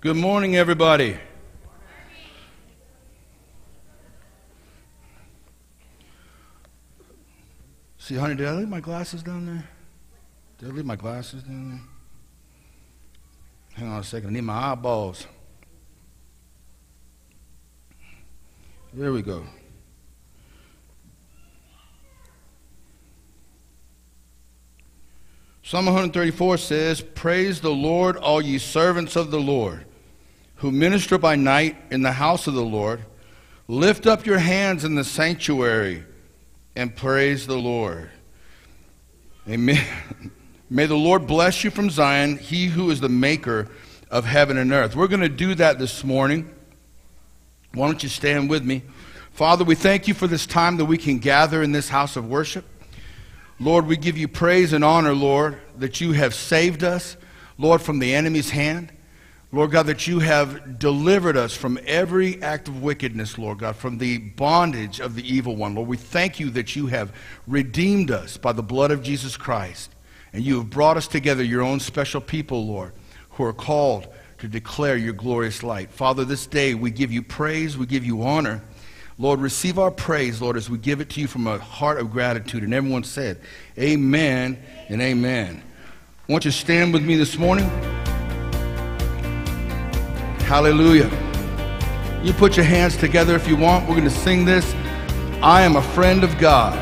Good morning, everybody. See, honey, did I leave my glasses down there? Did I leave my glasses down there? Hang on a second. I need my eyeballs. There we go. Psalm 134 says, Praise the Lord, all ye servants of the Lord, who minister by night in the house of the Lord. Lift up your hands in the sanctuary and praise the Lord. Amen. May the Lord bless you from Zion, he who is the maker of heaven and earth. We're going to do that this morning. Why don't you stand with me? Father, we thank you for this time that we can gather in this house of worship. Lord, we give you praise and honor, Lord, that you have saved us, Lord, from the enemy's hand. Lord God, that you have delivered us from every act of wickedness, Lord God, from the bondage of the evil one. Lord, we thank you that you have redeemed us by the blood of Jesus Christ. And you have brought us together, your own special people, Lord, who are called to declare your glorious light. Father, this day we give you praise, we give you honor. Lord, receive our praise, Lord, as we give it to you from a heart of gratitude. And everyone said, Amen and amen. Won't you stand with me this morning. Hallelujah. You put your hands together if you want. We're going to sing this. I am a friend of God.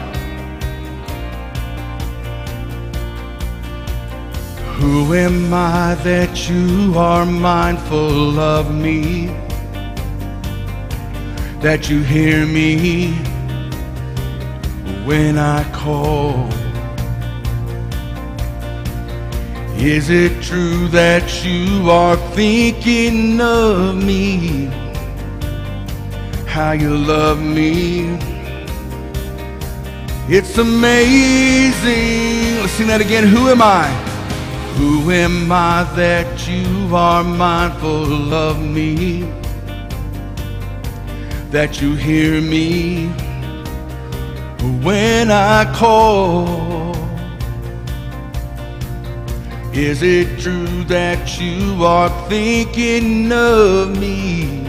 Who am I that you are mindful of me? that you hear me when I call. Is it true that you are thinking of me? How you love me? It's amazing. Let's sing that again. Who am I? Who am I that you are mindful of me? that you hear me when I call. Is it true that you are thinking of me?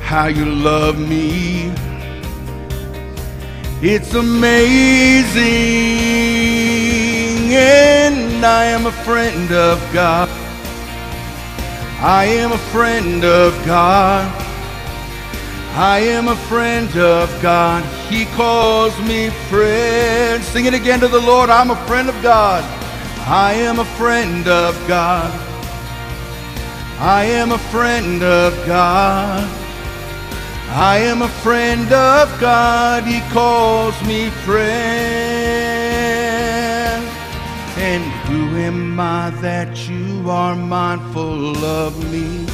How you love me? It's amazing, and I am a friend of God. I am a friend of God. I am a friend of God. He calls me friend. Sing it again to the Lord. I'm a friend of God. I am a friend of God. I am a friend of God. I am a friend of God. He calls me friend. And who am I that you are mindful of me?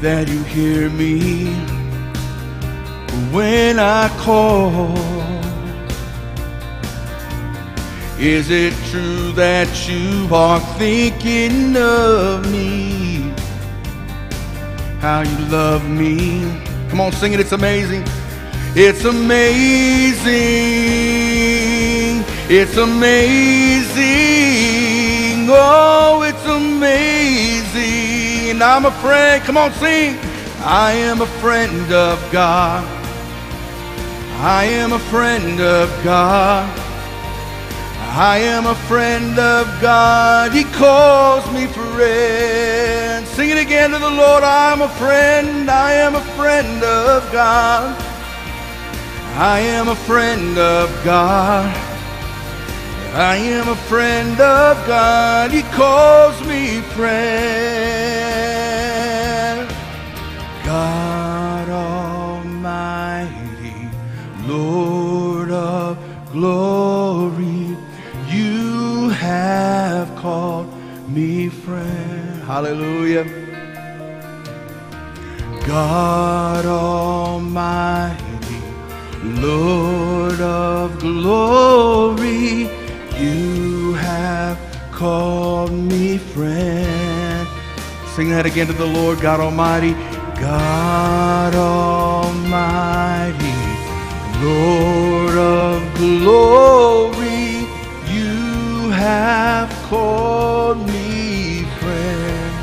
that you hear me when I call. Is it true that you are thinking of me? How you love me? Come on, sing it. It's amazing. It's amazing. It's amazing. Oh, it's amazing. I'm a friend. Come on, sing. I am a friend of God. I am a friend of God. I am a friend of God. He calls me friend. Sing it again to the Lord. I'm a friend. I am a friend of God. I am a friend of God. I am a friend of God. He calls me friend. God Almighty, Lord of glory, called me friend. Hallelujah. God Almighty, Lord of glory, you have called me friend. Sing that again to the Lord God Almighty. God Almighty, Lord of glory, have called me friend.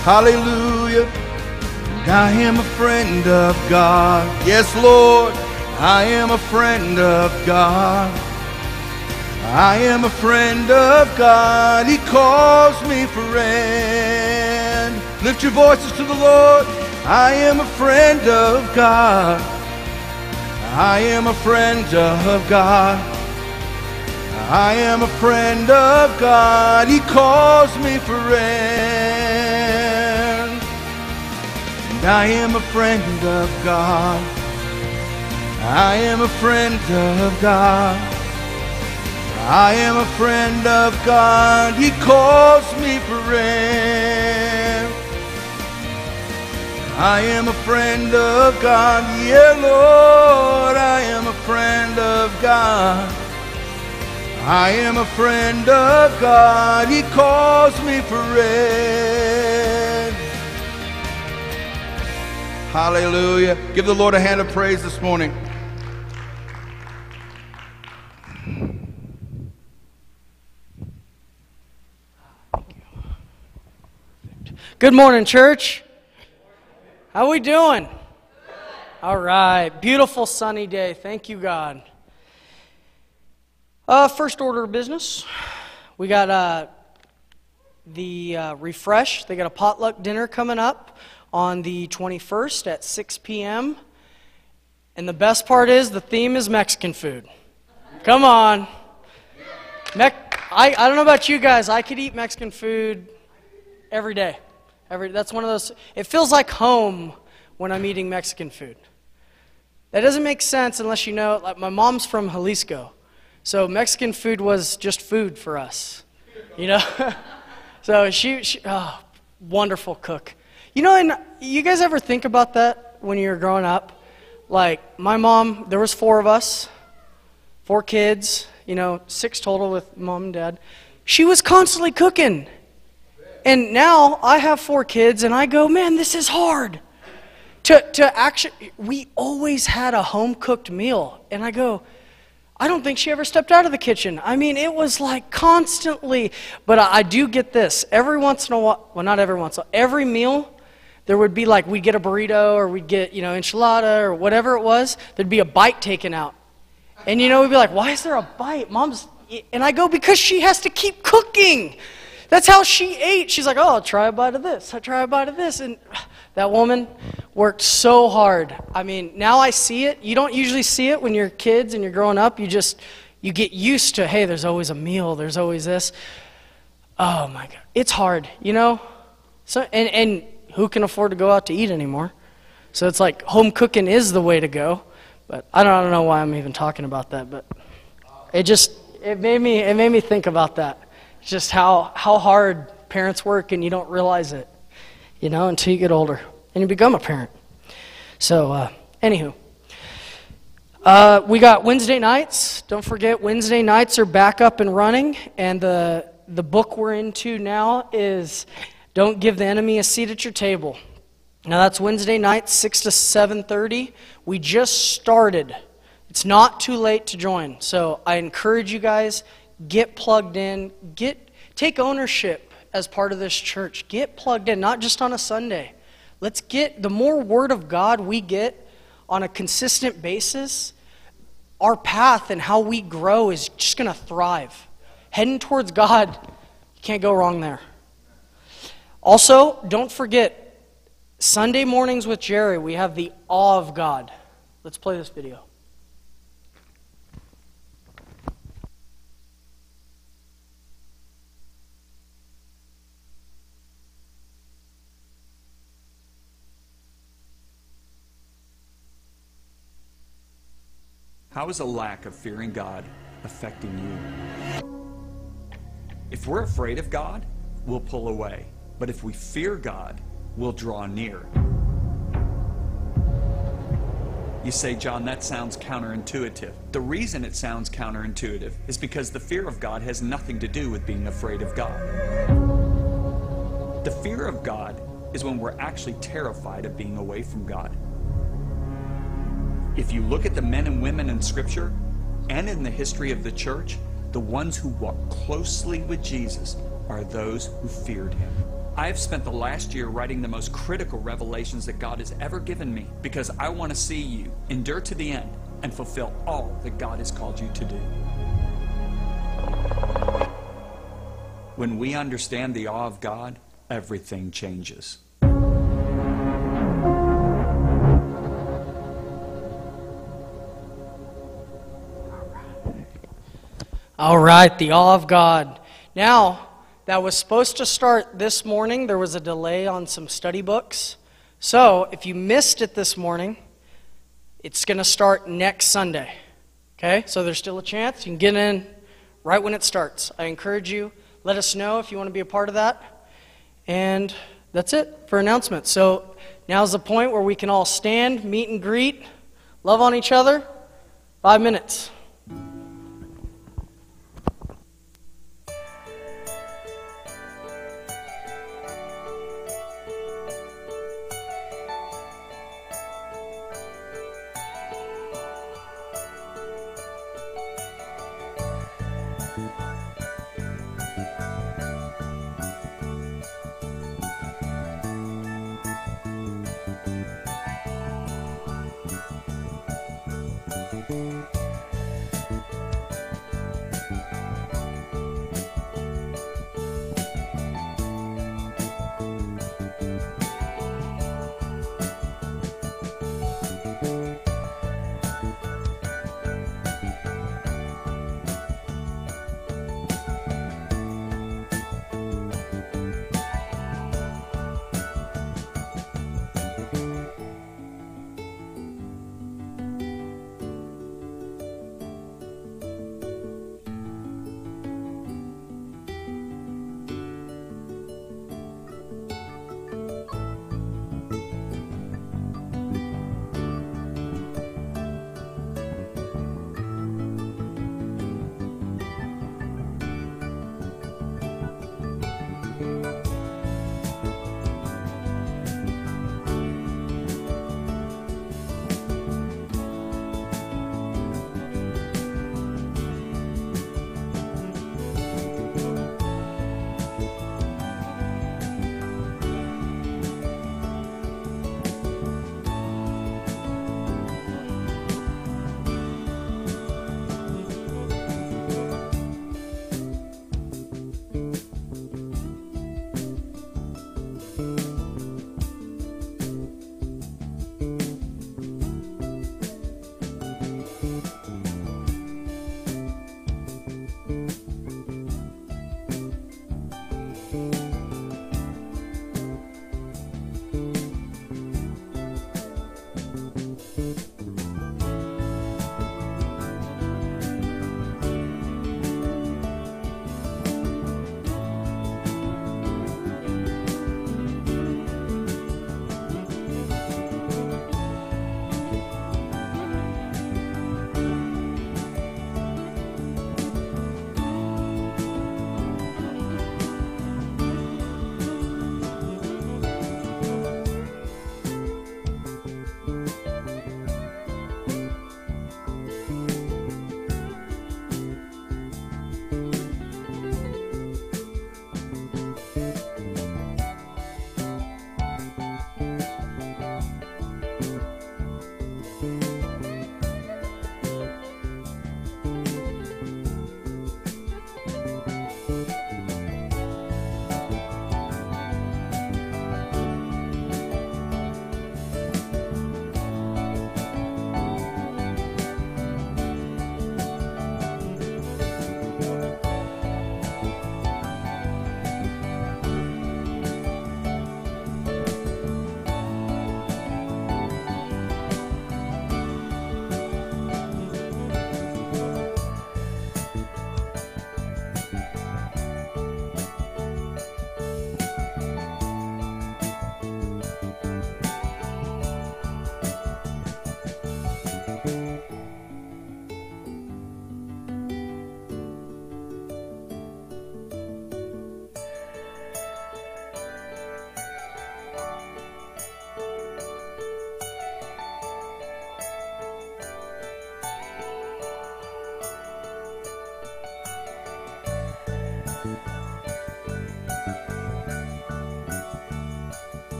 Hallelujah. And I am a friend of God. Yes, Lord. I am a friend of God. I am a friend of God. He calls me friend. Lift your voices to the Lord. I am a friend of God. I am a friend of God. I am a friend of God. He calls me friend. And I am a friend of God. I am a friend of God. I am a friend of God. He calls me friend. I am a friend of God. Yeah, Lord, I am a friend of God. I am a friend of God. He calls me friend. Hallelujah. Give the Lord a hand of praise this morning. Good morning, church. How are we doing? All right. Beautiful sunny day. Thank you, God. Uh, first order of business. We got uh, the uh, refresh. They got a potluck dinner coming up on the 21st at 6 p.m. And the best part is the theme is Mexican food. Come on. Me- I, I don't know about you guys. I could eat Mexican food every day. Every, that's one of those, it feels like home when I'm eating Mexican food. That doesn't make sense unless you know, like my mom's from Jalisco. So Mexican food was just food for us, you know? so she, she oh, wonderful cook. You know, and you guys ever think about that when you were growing up? Like my mom, there was four of us, four kids, you know, six total with mom and dad. She was constantly cooking. And now I have four kids, and I go, man, this is hard. To, to actually, we always had a home cooked meal. And I go, I don't think she ever stepped out of the kitchen. I mean, it was like constantly. But I, I do get this. Every once in a while, well, not every once, every meal, there would be like, we'd get a burrito or we'd get, you know, enchilada or whatever it was. There'd be a bite taken out. And, you know, we'd be like, why is there a bite? Mom's, and I go, because she has to keep cooking. That's how she ate. She's like, oh, I'll try a bite of this. I'll try a bite of this. And that woman worked so hard. I mean, now I see it. You don't usually see it when you're kids and you're growing up. You just, you get used to, hey, there's always a meal. There's always this. Oh, my God. It's hard, you know? So, and, and who can afford to go out to eat anymore? So it's like home cooking is the way to go. But I don't, I don't know why I'm even talking about that, but it just, it made me, it made me think about that just how, how hard parents work and you don't realize it, you know, until you get older and you become a parent. So, uh, anywho, uh, we got Wednesday nights. Don't forget, Wednesday nights are back up and running, and the, the book we're into now is Don't Give the Enemy a Seat at Your Table. Now that's Wednesday night, 6 to 7:30. We just started. It's not too late to join. So I encourage you guys get plugged in, get take ownership as part of this church. Get plugged in, not just on a Sunday. Let's get the more word of God we get on a consistent basis, our path and how we grow is just going to thrive. Heading towards God, you can't go wrong there. Also, don't forget Sunday mornings with Jerry, we have the awe of God. Let's play this video. How is a lack of fearing God affecting you? If we're afraid of God, we'll pull away. But if we fear God, we'll draw near. You say, John, that sounds counterintuitive. The reason it sounds counterintuitive is because the fear of God has nothing to do with being afraid of God. The fear of God is when we're actually terrified of being away from God. If you look at the men and women in Scripture and in the history of the church, the ones who walked closely with Jesus are those who feared him. I have spent the last year writing the most critical revelations that God has ever given me because I want to see you endure to the end and fulfill all that God has called you to do. When we understand the awe of God, everything changes. All right, the awe of God. Now, that was supposed to start this morning. There was a delay on some study books. So, if you missed it this morning, it's going to start next Sunday. Okay? So, there's still a chance. You can get in right when it starts. I encourage you. Let us know if you want to be a part of that. And that's it for announcements. So, now's the point where we can all stand, meet and greet, love on each other. Five minutes.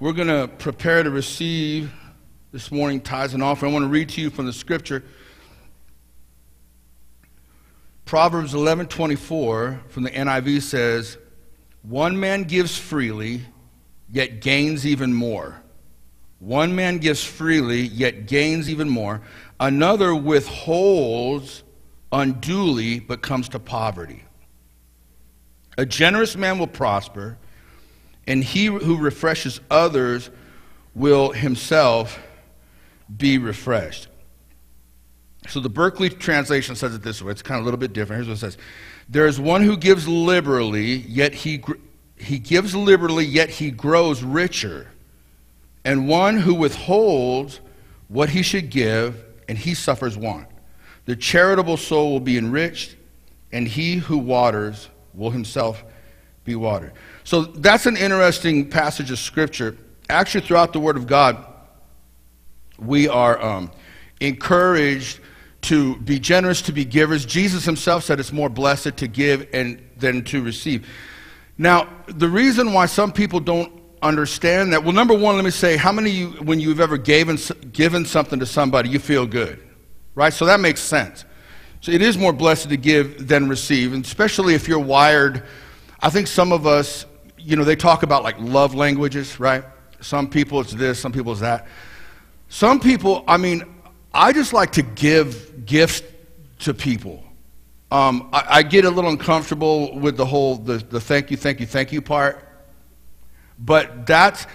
We're going to prepare to receive this morning tithes and offering. I want to read to you from the scripture. Proverbs 11:24 from the NIV says, "One man gives freely, yet gains even more. One man gives freely, yet gains even more. Another withholds unduly, but comes to poverty. A generous man will prosper, and he who refreshes others will himself be refreshed. So the Berkeley translation says it this way. It's kind of a little bit different. Here's what it says There is one who gives liberally, yet he, he gives liberally, yet he grows richer. And one who withholds what he should give, and he suffers want. The charitable soul will be enriched, and he who waters will himself be watered. So that's an interesting passage of Scripture. Actually, throughout the Word of God, we are um, encouraged to be generous, to be givers. Jesus himself said it's more blessed to give and, than to receive. Now, the reason why some people don't understand that, well, number one, let me say, how many of you, when you've ever given, given something to somebody, you feel good? Right? So that makes sense. So it is more blessed to give than receive, and especially if you're wired. I think some of us, you know, they talk about like love languages, right? Some people it's this, some people it's that. Some people, I mean, I just like to give gifts to people. Um, I, I, get a little uncomfortable with the whole the, the thank you, thank you, thank you part. But that's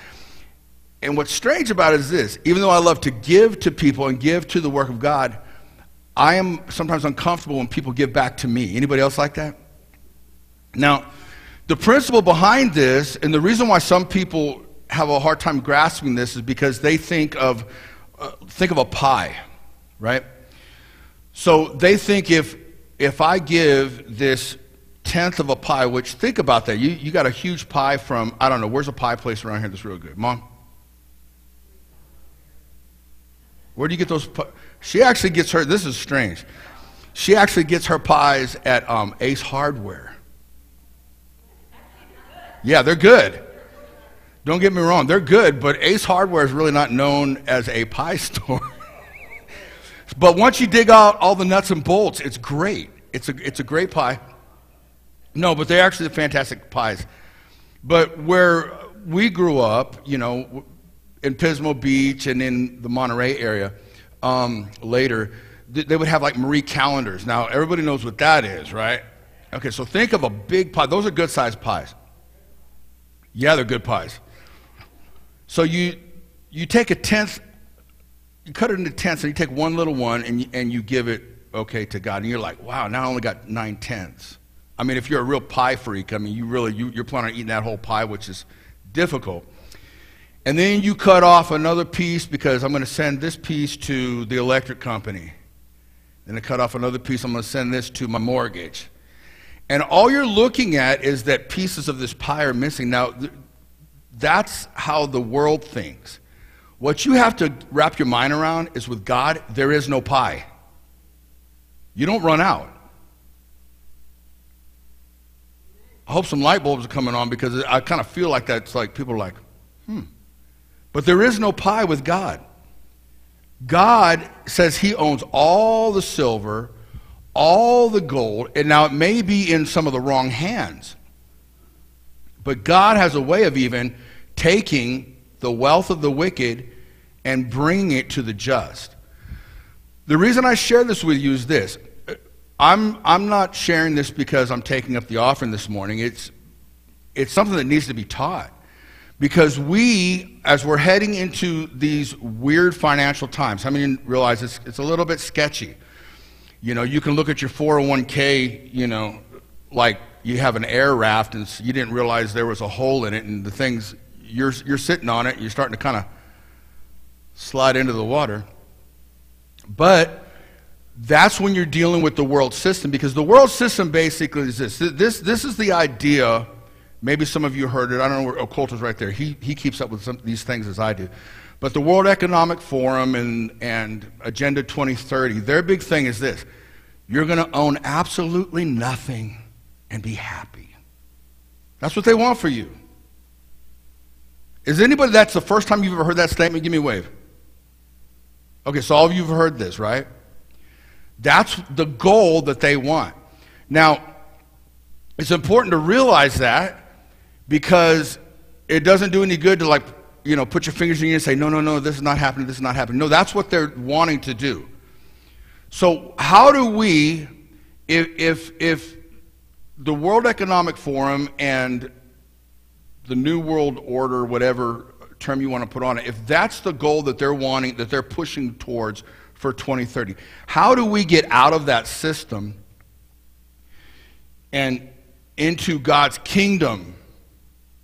and what's strange about it is this: even though I love to give to people and give to the work of God, I am sometimes uncomfortable when people give back to me. Anybody else like that? Now, the principle behind this, and the reason why some people have a hard time grasping this, is because they think of uh, think of a pie, right? So they think if if I give this tenth of a pie, which think about that, you, you got a huge pie from I don't know, where's a pie place around here that's real good? Mom? Where do you get those? She actually gets her. This is strange. She actually gets her pies at um, Ace Hardware. Yeah, they're good. Don't get me wrong, they're good, but Ace Hardware is really not known as a pie store. but once you dig out all the nuts and bolts, it's great. It's a, it's a great pie. No, but they're actually fantastic pies. But where we grew up, you know, in Pismo Beach and in the Monterey area um, later, they would have like Marie Callender's. Now, everybody knows what that is, right? Okay, so think of a big pie. Those are good sized pies. Yeah, they're good pies. So you, you take a tenth, you cut it into tenths, and you take one little one and you, and you give it, okay, to God. And you're like, wow, now I only got nine tenths. I mean, if you're a real pie freak, I mean, you really, you, you're planning on eating that whole pie, which is difficult. And then you cut off another piece because I'm going to send this piece to the electric company. Then I cut off another piece, I'm going to send this to my mortgage. And all you're looking at is that pieces of this pie are missing. Now, that's how the world thinks. What you have to wrap your mind around is with God, there is no pie. You don't run out. I hope some light bulbs are coming on because I kind of feel like that's like people are like, hmm. But there is no pie with God. God says He owns all the silver, all the gold, and now it may be in some of the wrong hands. But God has a way of even taking the wealth of the wicked and bringing it to the just. The reason I share this with you is this. I'm, I'm not sharing this because I'm taking up the offering this morning. It's, it's something that needs to be taught. Because we, as we're heading into these weird financial times, how many realize it's, it's a little bit sketchy? You know, you can look at your 401k, you know, like you have an air raft and you didn't realize there was a hole in it and the things you're, you're sitting on it, you're starting to kind of slide into the water. But that's when you're dealing with the world system because the world system basically is this. This, this is the idea. Maybe some of you heard it. I don't know where is right there. He, he keeps up with some, these things as I do. But the World Economic Forum and, and Agenda 2030, their big thing is this you're going to own absolutely nothing and be happy. That's what they want for you. Is anybody that's the first time you've ever heard that statement? Give me a wave. Okay, so all of you have heard this, right? That's the goal that they want. Now, it's important to realize that because it doesn't do any good to like, you know, put your fingers in your ear and say, no, no, no, this is not happening, this is not happening. No, that's what they're wanting to do. So how do we, if, if, if the World Economic Forum and the New World Order, whatever term you want to put on it, if that's the goal that they're wanting, that they're pushing towards for 2030, how do we get out of that system and into God's kingdom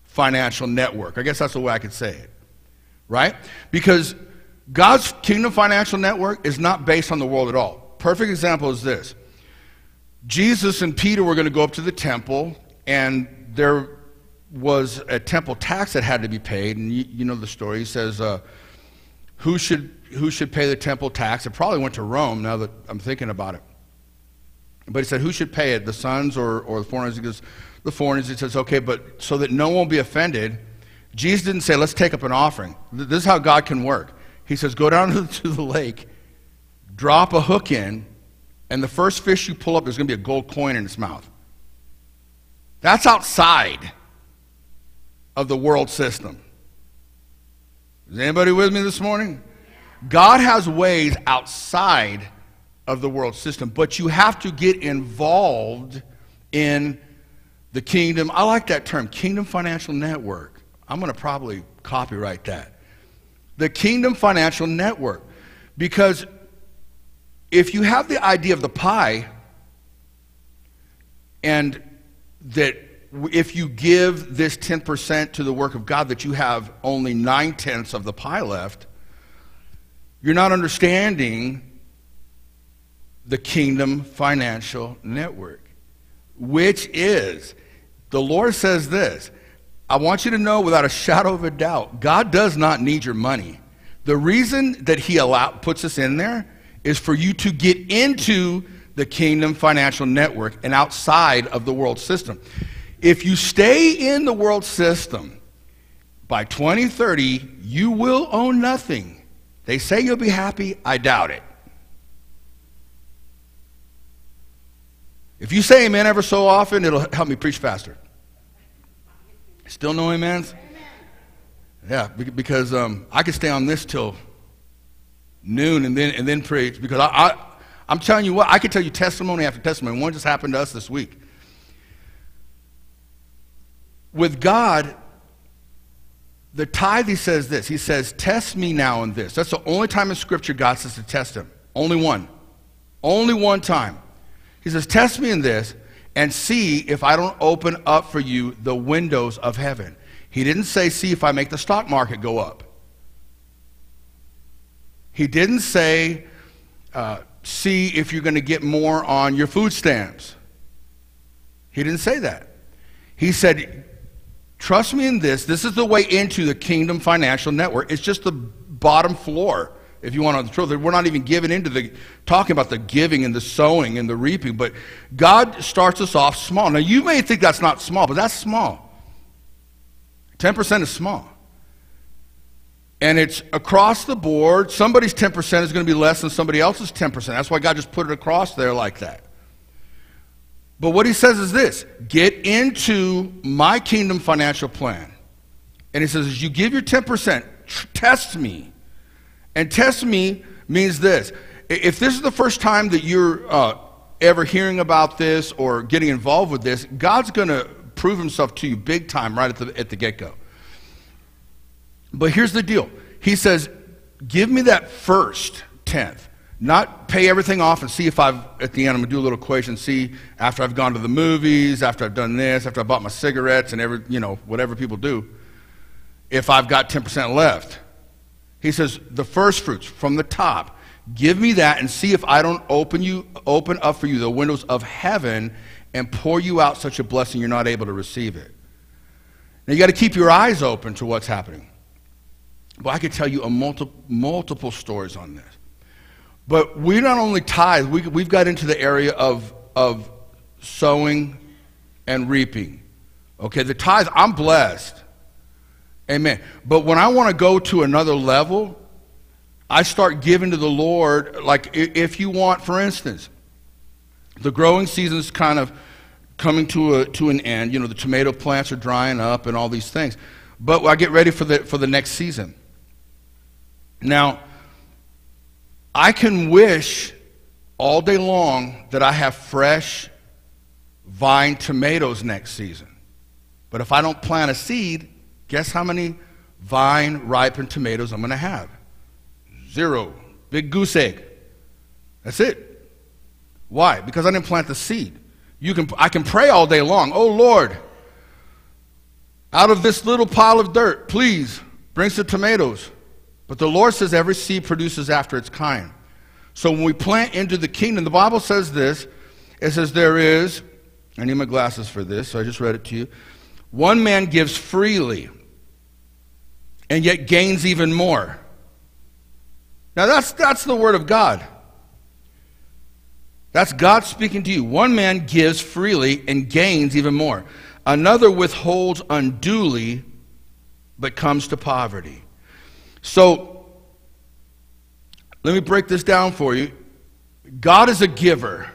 financial network? I guess that's the way I could say it, right? Because God's kingdom financial network is not based on the world at all. Perfect example is this Jesus and Peter were going to go up to the temple, and there was a temple tax that had to be paid. And you, you know the story. He says, uh, who, should, who should pay the temple tax? It probably went to Rome now that I'm thinking about it. But he said, who should pay it, the sons or, or the foreigners? He goes, the foreigners. He says, okay, but so that no one will be offended, Jesus didn't say, let's take up an offering. This is how God can work. He says, go down to the lake, drop a hook in, and the first fish you pull up, there's going to be a gold coin in its mouth. That's outside of the world system. Is anybody with me this morning? God has ways outside of the world system, but you have to get involved in the kingdom. I like that term, kingdom financial network. I'm going to probably copyright that. The kingdom financial network. Because if you have the idea of the pie, and that if you give this 10% to the work of God, that you have only nine tenths of the pie left, you're not understanding the kingdom financial network, which is the Lord says this I want you to know without a shadow of a doubt, God does not need your money. The reason that He allow, puts us in there is for you to get into the kingdom financial network and outside of the world system. If you stay in the world system, by 2030, you will own nothing. They say you'll be happy. I doubt it. If you say amen ever so often, it'll help me preach faster. Still no amens? Yeah, because um, I could stay on this till noon and then, and then preach because I, I, I'm telling you what, I could tell you testimony after testimony. One just happened to us this week. With God, the tithe, he says this. He says, Test me now in this. That's the only time in Scripture God says to test him. Only one. Only one time. He says, Test me in this and see if I don't open up for you the windows of heaven. He didn't say, See if I make the stock market go up. He didn't say, uh, see if you're going to get more on your food stamps. He didn't say that. He said, trust me in this. This is the way into the kingdom financial network. It's just the bottom floor, if you want to the truth. We're not even giving into the talking about the giving and the sowing and the reaping, but God starts us off small. Now, you may think that's not small, but that's small. 10% is small and it's across the board. Somebody's 10% is going to be less than somebody else's 10%. That's why God just put it across there like that. But what he says is this get into my kingdom financial plan. And he says, as you give your 10%, test me. And test me means this. If this is the first time that you're uh, ever hearing about this or getting involved with this, God's going to prove himself to you big time right at the, at the get go. But here's the deal He says, Give me that first tenth. Not pay everything off and see if I've, at the end, I'm going to do a little equation, see after I've gone to the movies, after I've done this, after I bought my cigarettes and every, you know, whatever people do, if I've got 10% left. He says, the first fruits from the top, give me that and see if I don't open you, open up for you the windows of heaven and pour you out such a blessing you're not able to receive it. Now you got to keep your eyes open to what's happening. Well, I could tell you a multi- multiple stories on this. But we not only tithe, we, we've got into the area of, of sowing and reaping. Okay, the tithe, I'm blessed. Amen. But when I want to go to another level, I start giving to the Lord. Like if you want, for instance, the growing season is kind of coming to a to an end. You know, the tomato plants are drying up and all these things. But I get ready for the for the next season. Now, I can wish all day long that I have fresh vine tomatoes next season. But if I don't plant a seed, guess how many vine ripened tomatoes I'm going to have? Zero. Big goose egg. That's it. Why? Because I didn't plant the seed. You can, I can pray all day long. Oh Lord, out of this little pile of dirt, please bring some tomatoes. But the Lord says every seed produces after its kind. So when we plant into the kingdom, the Bible says this. It says there is, I need my glasses for this, so I just read it to you. One man gives freely and yet gains even more. Now that's, that's the word of God. That's God speaking to you. One man gives freely and gains even more. Another withholds unduly but comes to poverty. So, let me break this down for you. God is a giver.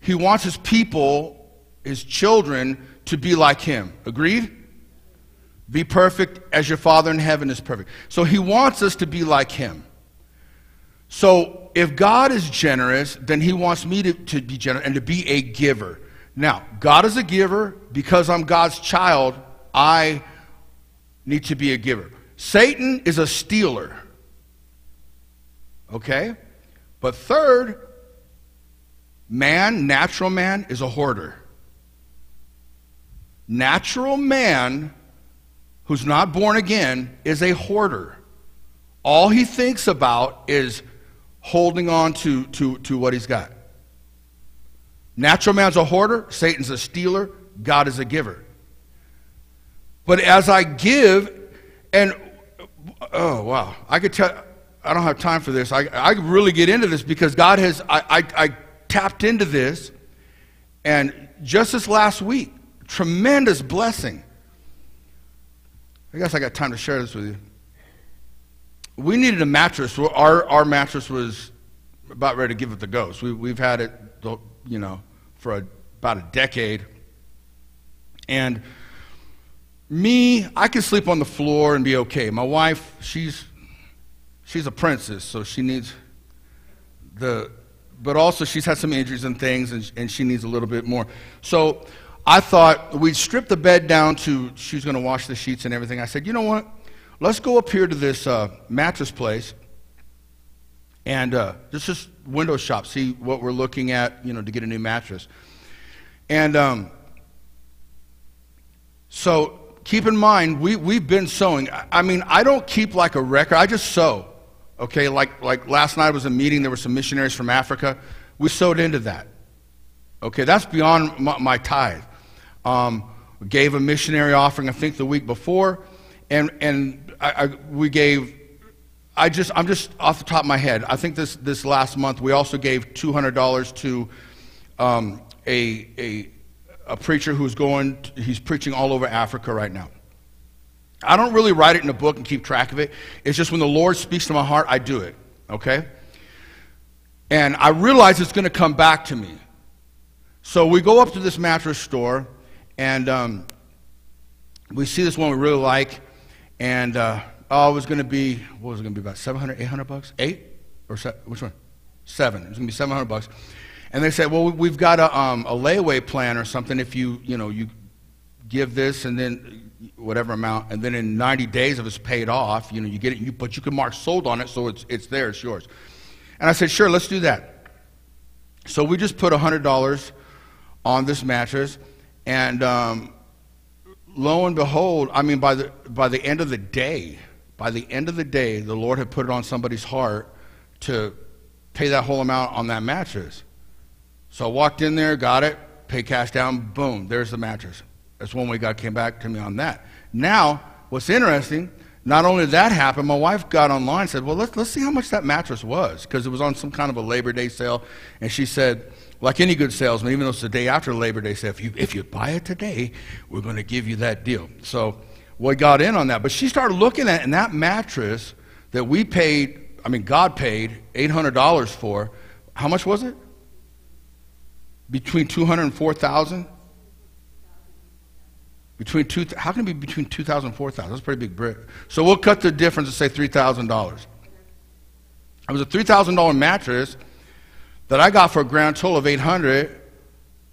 He wants his people, his children, to be like him. Agreed? Be perfect as your Father in heaven is perfect. So he wants us to be like him. So if God is generous, then he wants me to, to be generous and to be a giver. Now, God is a giver. Because I'm God's child, I need to be a giver. Satan is a stealer. Okay? But third, man, natural man, is a hoarder. Natural man who's not born again is a hoarder. All he thinks about is holding on to, to, to what he's got. Natural man's a hoarder, Satan's a stealer, God is a giver. But as I give, and oh wow, I could tell, I don't have time for this. I, I really get into this because God has, I, I, I tapped into this, and just this last week, tremendous blessing. I guess I got time to share this with you. We needed a mattress. Our, our mattress was about ready to give it the ghost. We, we've had it, you know, for a, about a decade. And me, I can sleep on the floor and be okay. My wife, she's, she's a princess, so she needs the, but also she's had some injuries and things, and, and she needs a little bit more. So I thought we'd strip the bed down to, she's going to wash the sheets and everything. I said, you know what? Let's go up here to this uh, mattress place and uh, just just window shop, see what we're looking at, you know, to get a new mattress. And um, so keep in mind, we, we've been sowing. I, mean, I don't keep like a record, I just sow. Okay, like, like last night was a meeting, there were some missionaries from Africa. We sowed into that. Okay, that's beyond my, my tithe. Um, gave a missionary offering, I think, the week before, and, and I, I, we gave I just, I'm just off the top of my head. I think this, this last month we also gave $200 to um, a, a, a preacher who's going, to, he's preaching all over Africa right now. I don't really write it in a book and keep track of it. It's just when the Lord speaks to my heart, I do it, okay? And I realize it's going to come back to me. So we go up to this mattress store, and um, we see this one we really like, and uh, oh, it was going to be, what was it going to be, about 700, 800 bucks? Eight? Or se- which one? Seven. It was going to be 700 bucks. And they said, well, we've got a, um, a layaway plan or something if you, you know, you give this and then whatever amount, and then in 90 days if it's paid off, you know, you get it, you, but you can mark sold on it so it's, it's there, it's yours. And I said, sure, let's do that. So we just put $100 on this mattress, and um, lo and behold, I mean, by the, by the end of the day, by the end of the day, the Lord had put it on somebody's heart to pay that whole amount on that mattress. So I walked in there, got it, paid cash down, boom, there's the mattress. That's one way God came back to me on that. Now, what's interesting, not only did that happen, my wife got online and said, Well, let's, let's see how much that mattress was, because it was on some kind of a Labor Day sale. And she said, like any good salesman, even though it's the day after Labor Day sale, if you, if you buy it today, we're going to give you that deal. So we got in on that. But she started looking at and that mattress that we paid, I mean, God paid $800 for, how much was it? Between 200 and 4,000? Between two, how can it be between 2,000 and 4,000? That's a pretty big brick. So we'll cut the difference and say $3,000. It was a $3,000 mattress that I got for a grand total of 800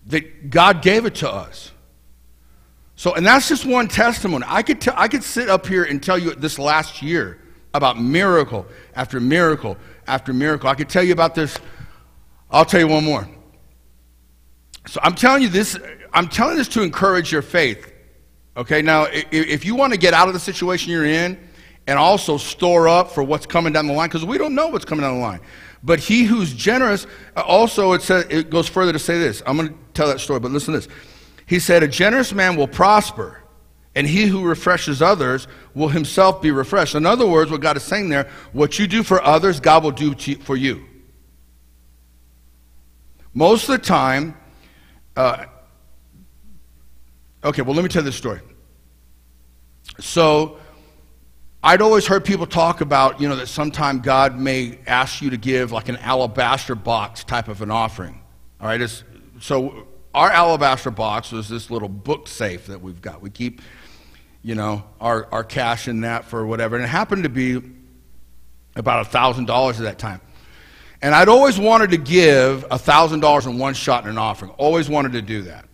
that God gave it to us. So, and that's just one testimony. I could, t- I could sit up here and tell you this last year about miracle after miracle after miracle. I could tell you about this. I'll tell you one more. So I'm telling you this, I'm telling this to encourage your faith. Okay, now if you want to get out of the situation you're in and also store up for what's coming down the line, because we don't know what's coming down the line. But he who's generous, uh, also it, says, it goes further to say this. I'm going to tell that story, but listen to this. He said, A generous man will prosper, and he who refreshes others will himself be refreshed. In other words, what God is saying there, what you do for others, God will do for you. Most of the time, uh, okay, well, let me tell this story. So, I'd always heard people talk about, you know, that sometime God may ask you to give like an alabaster box type of an offering. All right, it's, so our alabaster box was this little book safe that we've got. We keep, you know, our, our cash in that for whatever. And it happened to be about a $1,000 at that time. And I'd always wanted to give a $1,000 in one shot in an offering. Always wanted to do that.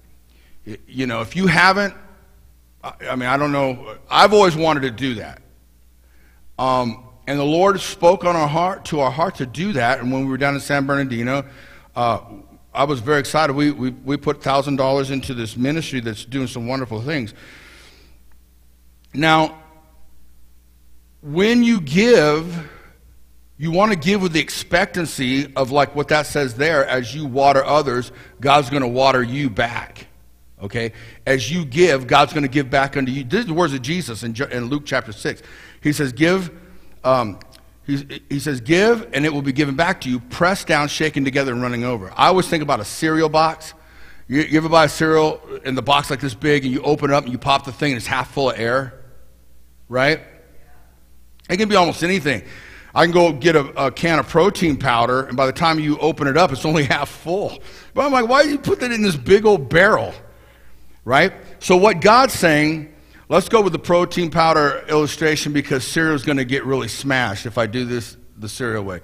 You know, if you haven't, I mean, I don't know, I've always wanted to do that. Um, and the Lord spoke on our heart to our heart to do that. And when we were down in San Bernardino, uh, I was very excited. We, we, we put $1,000 into this ministry that's doing some wonderful things. Now, when you give, you want to give with the expectancy of like what that says there as you water others, God's going to water you back. Okay? As you give, God's going to give back unto you. This is the words of Jesus in, in Luke chapter 6. He says, Give, um, he, he says, Give, and it will be given back to you, pressed down, shaken together, and running over. I always think about a cereal box. You, you ever buy a cereal in the box like this big, and you open it up and you pop the thing, and it's half full of air? Right? It can be almost anything. I can go get a, a, can of protein powder, and by the time you open it up, it's only half full. But I'm like, why do you put that in this big old barrel? Right? So, what God's saying Let's go with the protein powder illustration because cereal is going to get really smashed if I do this the cereal way.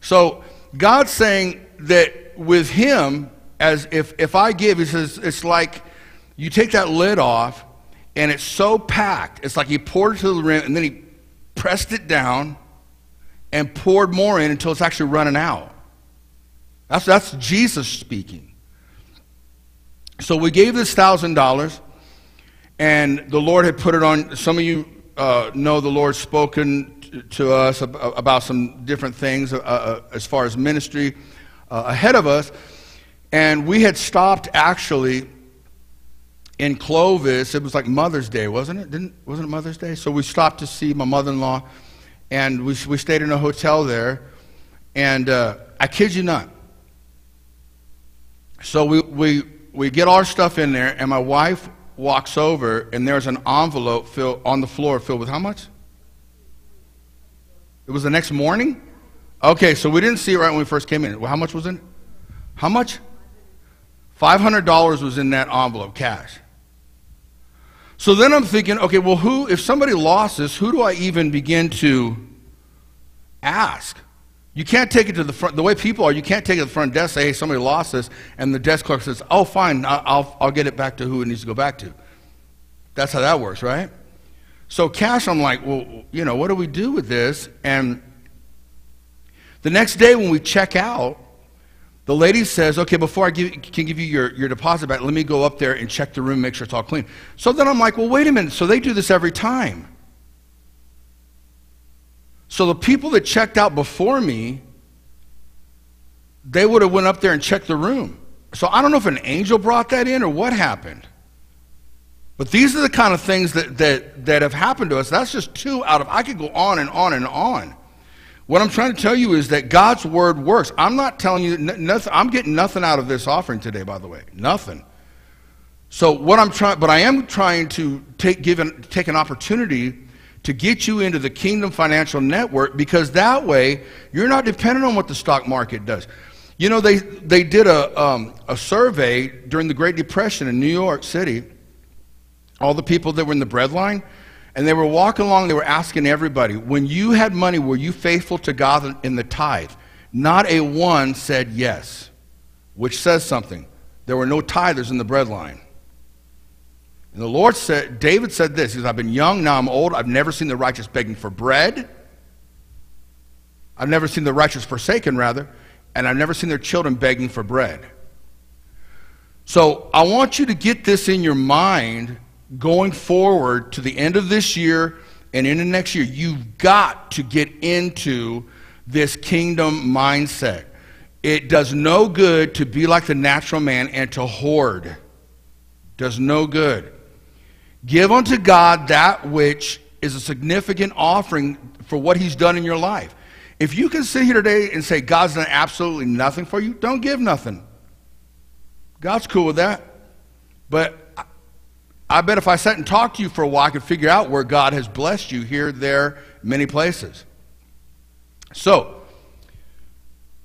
So God's saying that with Him, as if, if I give, He says it's like you take that lid off and it's so packed. It's like He poured it to the rim and then He pressed it down and poured more in until it's actually running out. That's, that's Jesus speaking. So we gave this thousand dollars. And the Lord had put it on, some of you uh, know the Lord's spoken to us about some different things uh, uh, as far as ministry uh, ahead of us. And we had stopped actually in Clovis. It was like Mother's Day, wasn't it? Didn't, wasn't it Mother's Day? So we stopped to see my mother in law, and we, we stayed in a hotel there. And uh, I kid you not. So we, we, we get our stuff in there, and my wife walks over and there's an envelope filled on the floor filled with how much? It was the next morning? Okay, so we didn't see it right when we first came in. Well, how much was in it? How much? $500 was in that envelope, cash. So then I'm thinking, okay, well, who, if somebody lost this, who do I even begin to ask? You can't take it to the front. The way people are, you can't take it to the front desk, say, hey, somebody lost this, and the desk clerk says, oh, fine, I'll, I'll get it back to who it needs to go back to. That's how that works, right? So cash, I'm like, well, you know, what do we do with this? And the next day when we check out, the lady says, okay, before I give, can give you your, your deposit back, let me go up there and check the room, make sure it's all clean. So then I'm like, well, wait a minute. So they do this every time. So the people that checked out before me, they would have went up there and checked the room. So I don't know if an angel brought that in or what happened. But these are the kind of things that, that, that have happened to us. That's just two out of, I could go on and on and on. What I'm trying to tell you is that God's word works. I'm not telling you, nothing, I'm getting nothing out of this offering today, by the way. Nothing. So what I'm trying, but I am trying to take, give an, take an opportunity to get you into the Kingdom Financial Network because that way you're not dependent on what the stock market does. You know, they, they did a, um, a survey during the Great Depression in New York City, all the people that were in the breadline, and they were walking along, they were asking everybody, when you had money, were you faithful to God in the tithe? Not a one said yes, which says something. There were no tithers in the breadline. And the Lord said, David said this, he says, I've been young, now I'm old, I've never seen the righteous begging for bread. I've never seen the righteous forsaken, rather, and I've never seen their children begging for bread. So I want you to get this in your mind going forward to the end of this year and into next year. You've got to get into this kingdom mindset. It does no good to be like the natural man and to hoard. Does no good. Give unto God that which is a significant offering for what He's done in your life. If you can sit here today and say God's done absolutely nothing for you, don't give nothing. God's cool with that. But I bet if I sat and talked to you for a while, I could figure out where God has blessed you here, there, many places. So,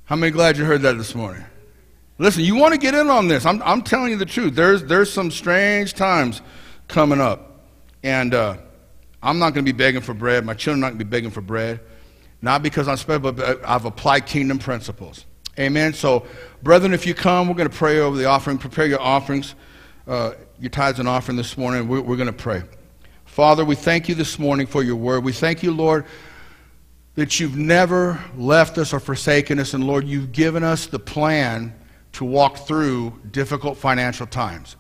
how many glad you heard that this morning? Listen, you want to get in on this. I'm, I'm telling you the truth. There's, there's some strange times coming up. And uh, I'm not going to be begging for bread. My children are not going to be begging for bread. Not because I'm special, but I've applied kingdom principles. Amen. So, brethren, if you come, we're going to pray over the offering. Prepare your offerings, uh, your tithes and offering this morning. We're, we're going to pray. Father, we thank you this morning for your word. We thank you, Lord, that you've never left us or forsaken us. And Lord, you've given us the plan to walk through difficult financial times.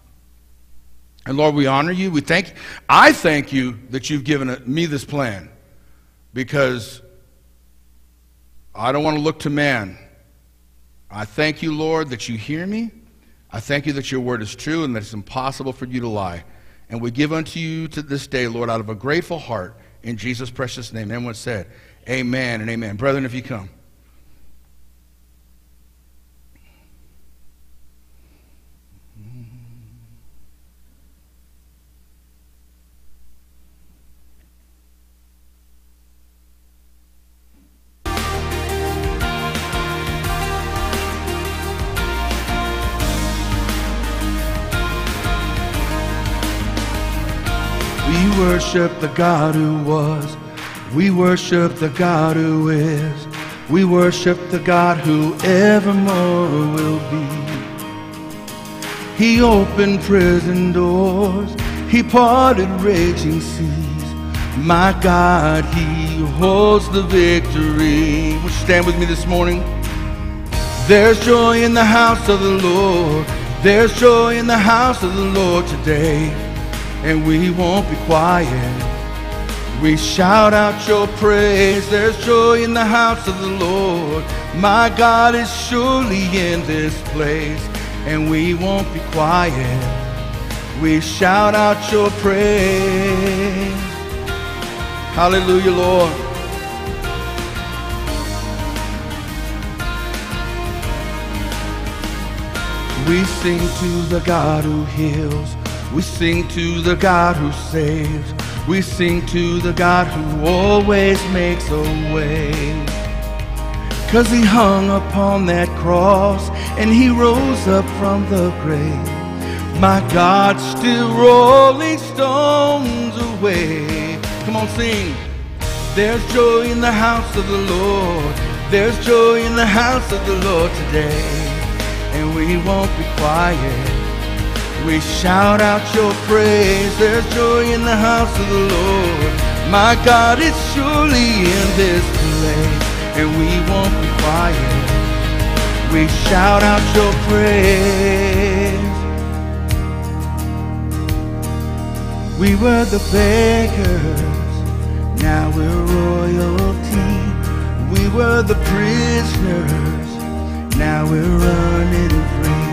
And Lord, we honor you. We thank I thank you that you've given me this plan because I don't want to look to man. I thank you, Lord, that you hear me. I thank you that your word is true and that it's impossible for you to lie. And we give unto you to this day, Lord, out of a grateful heart in Jesus' precious name. Everyone said, Amen and amen. Brethren, if you come. Worship the God who was. We worship the God who is. We worship the God who evermore will be. He opened prison doors. He parted raging seas. My God, He holds the victory. Would you stand with me this morning? There's joy in the house of the Lord. There's joy in the house of the Lord today. And we won't be quiet. We shout out your praise. There's joy in the house of the Lord. My God is surely in this place. And we won't be quiet. We shout out your praise. Hallelujah, Lord. We sing to the God who heals. We sing to the God who saves. We sing to the God who always makes a way. Cause he hung upon that cross and he rose up from the grave. My God still rolling stones away. Come on, sing. There's joy in the house of the Lord. There's joy in the house of the Lord today. And we won't be quiet. We shout out your praise. There's joy in the house of the Lord. My God is surely in this place. And we won't be quiet. We shout out your praise. We were the beggars, now we're royalty. We were the prisoners, now we're running free.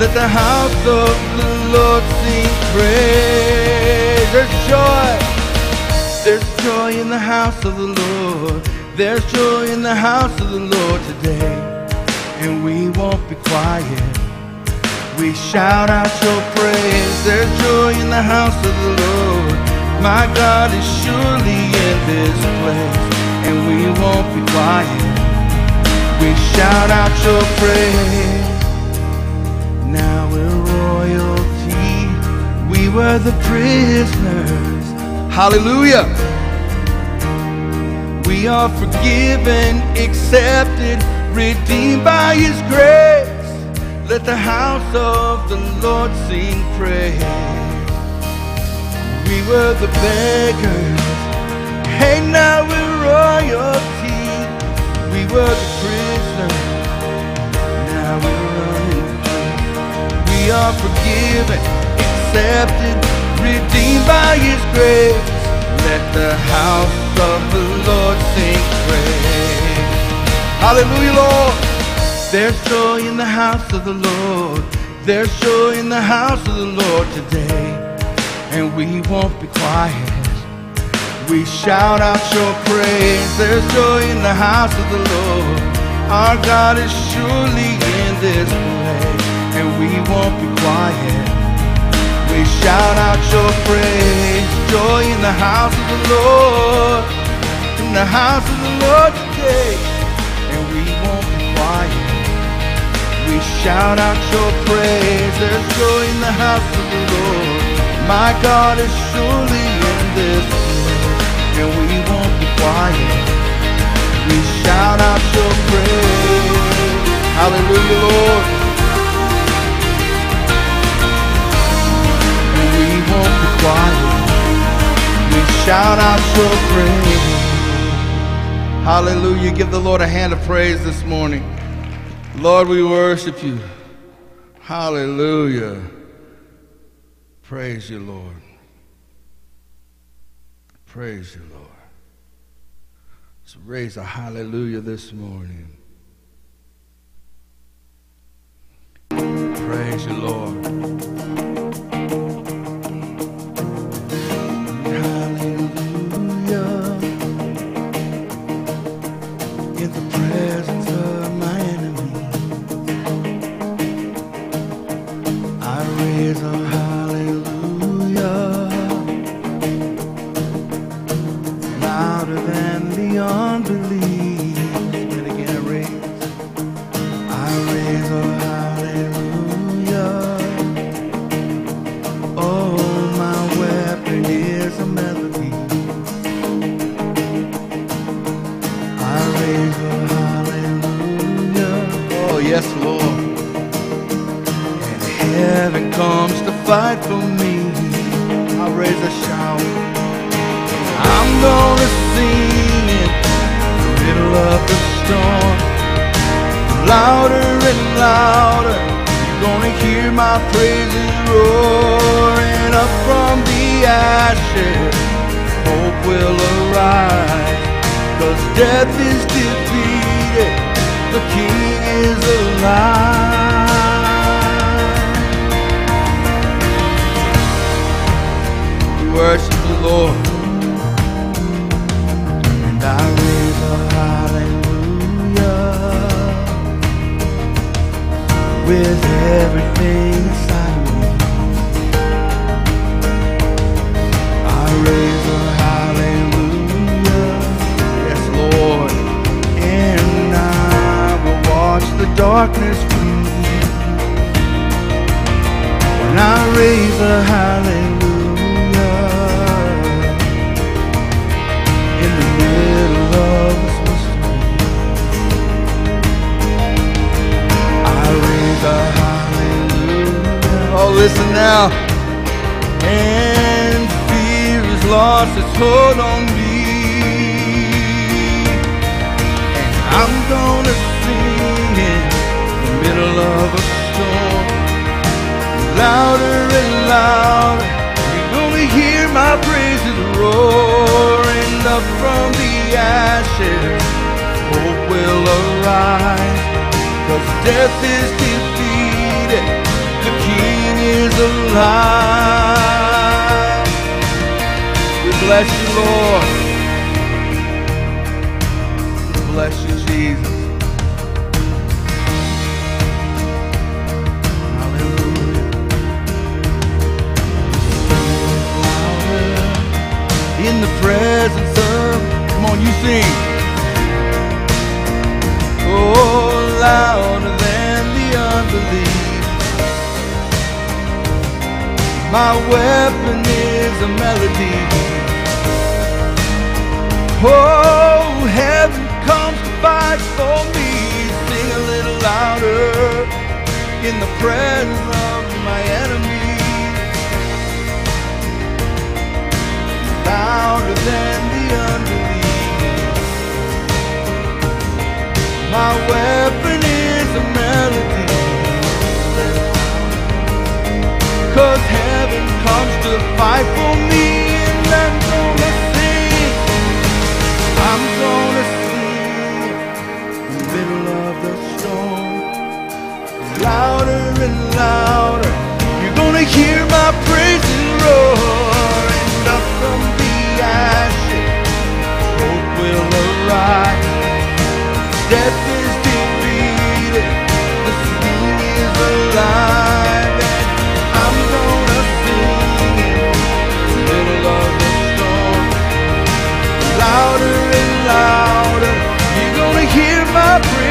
Let the house of the Lord sing praise. There's joy. There's joy in the house of the Lord. There's joy in the house of the Lord today. And we won't be quiet. We shout out your praise. There's joy in the house of the Lord. My God is surely in this place. And we won't be quiet. We shout out your praise. Now we're royalty. We were the prisoners. Hallelujah. We are forgiven, accepted, redeemed by His grace. Let the house of the Lord sing praise. We were the beggars, hey, now we're royalty. We were the prisoners, We are forgiven, accepted, redeemed by His grace. Let the house of the Lord sing praise. Hallelujah, Lord. There's joy in the house of the Lord. There's joy in the house of the Lord today. And we won't be quiet. We shout out your praise. There's joy in the house of the Lord. Our God is surely in this place. And we won't be quiet. We shout out your praise. Joy in the house of the Lord. In the house of the Lord today. And we won't be quiet. We shout out your praise. There's joy in the house of the Lord. My God is surely in this place. And we won't be quiet. We shout out your praise. Hallelujah, Lord. We won't be quiet. We shout out your praise. Hallelujah. Give the Lord a hand of praise this morning. Lord, we worship you. Hallelujah. Praise you, Lord. Praise you, Lord. Let's raise a hallelujah this morning. Praise you, Lord. Fight for me. I raise a shout. I'm gonna sing in the middle of the storm. Louder and louder. You're gonna hear my praises roaring up from the ashes. Hope will arise. Cause death is defeated. The king is alive. Lord. And I raise a hallelujah with everything inside me. I raise a hallelujah, yes, Lord, and I will watch the darkness flee. When I raise a hallelujah listen now. And fear has lost its hold on me. And I'm gonna sing in the middle of a storm. Louder and louder, you're gonna hear my praises roaring up from the ashes, hope will arise. Cause death is defeated, Is alive. We bless you, Lord. We bless you, Jesus. Hallelujah. In the presence of, come on, you sing. Oh, louder than the unbelief. My weapon is a melody. Oh, heaven comes to fight for me. Sing a little louder in the presence of my enemies. Louder than the unbelief. My weapon Cause heaven comes to fight for me and I'm gonna sing. I'm gonna sing in the middle of the storm. Louder and louder, you're gonna hear my praises roaring up from the ashes. Hope will arise. Death is defeated, the King is alive, Louder and louder, you're gonna hear my praises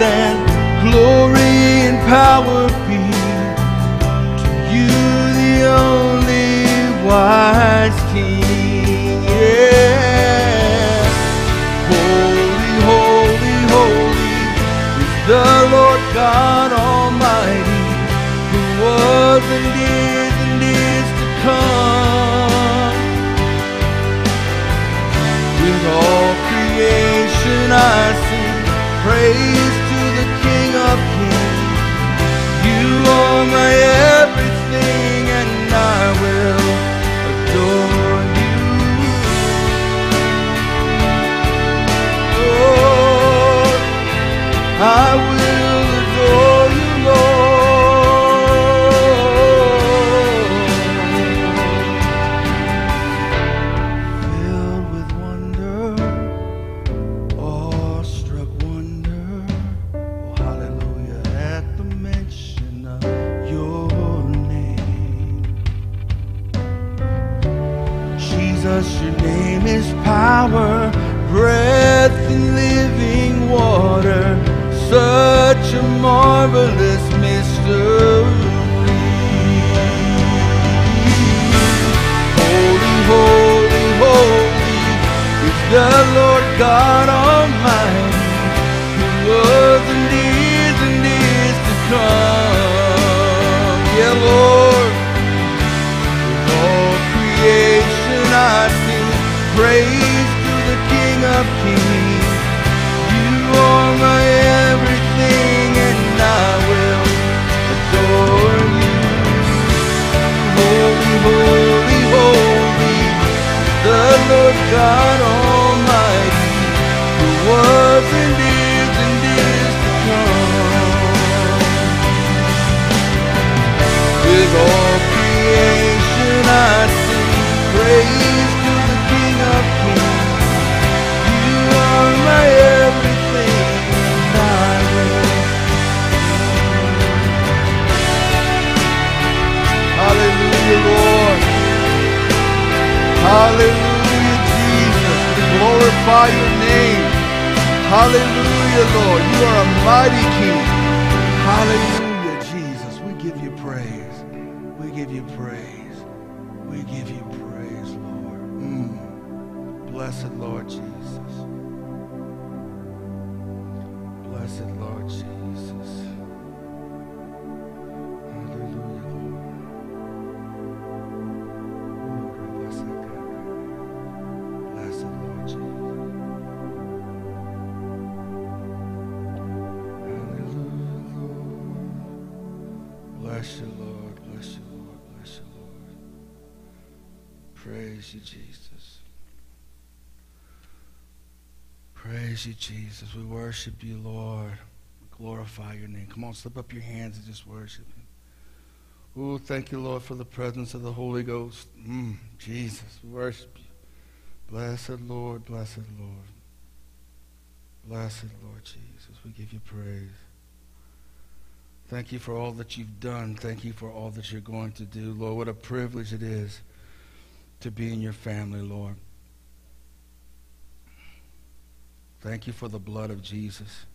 strength, God Almighty, who was and is and is to come. Yeah, Lord. With all creation I sing praise to the King of Kings. You are my everything, and I will adore you. Holy, holy, holy, the Lord God Hallelujah, Jesus. Glorify your name. Hallelujah, Lord. You are a mighty King. Praise you, Jesus. We worship you, Lord. We glorify your name. Come on, slip up your hands and just worship him. Oh, thank you, Lord, for the presence of the Holy Ghost. Mm, Jesus, we worship you. Blessed Lord, blessed Lord. Blessed Lord Jesus, we give you praise. Thank you for all that you've done. Thank you for all that you're going to do, Lord. What a privilege it is to be in your family, Lord. Thank you for the blood of Jesus.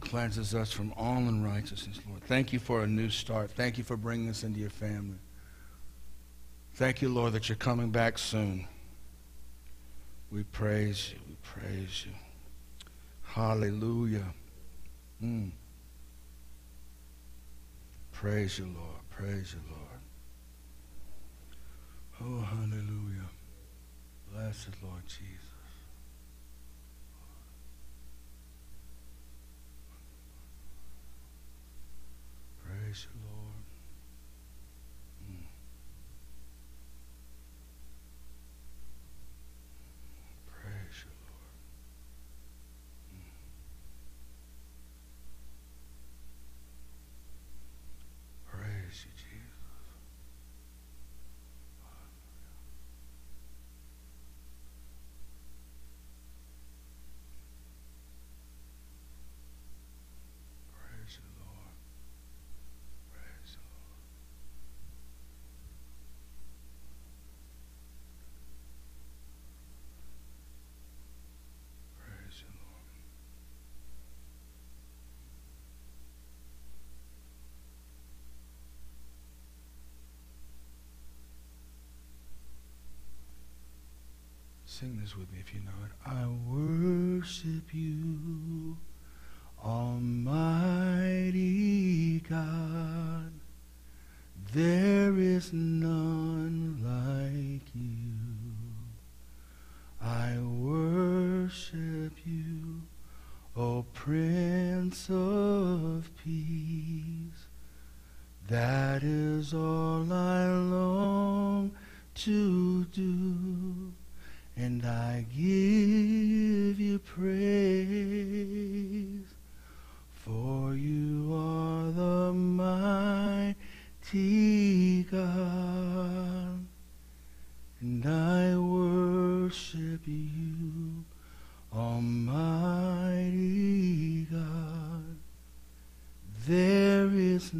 Cleanses us from all unrighteousness, Lord. Thank you for a new start. Thank you for bringing us into your family. Thank you, Lord, that you're coming back soon. We praise you. We praise you. Hallelujah. Mm. Praise you, Lord. Praise you, Lord. Oh, hallelujah. Blessed Lord Jesus. Praise the Lord. Mm. Praise you, Lord. Mm. Praise you, Jesus. Praise you, Lord. Praise you, Lord. Praise you, Lord. Sing this with me if you know it. I worship you, Almighty God. There is none like you. I worship you, O Prince of Peace. That is all I long to do, and I give you praise, for you are the mighty God, and I worship you, Almighty God. There is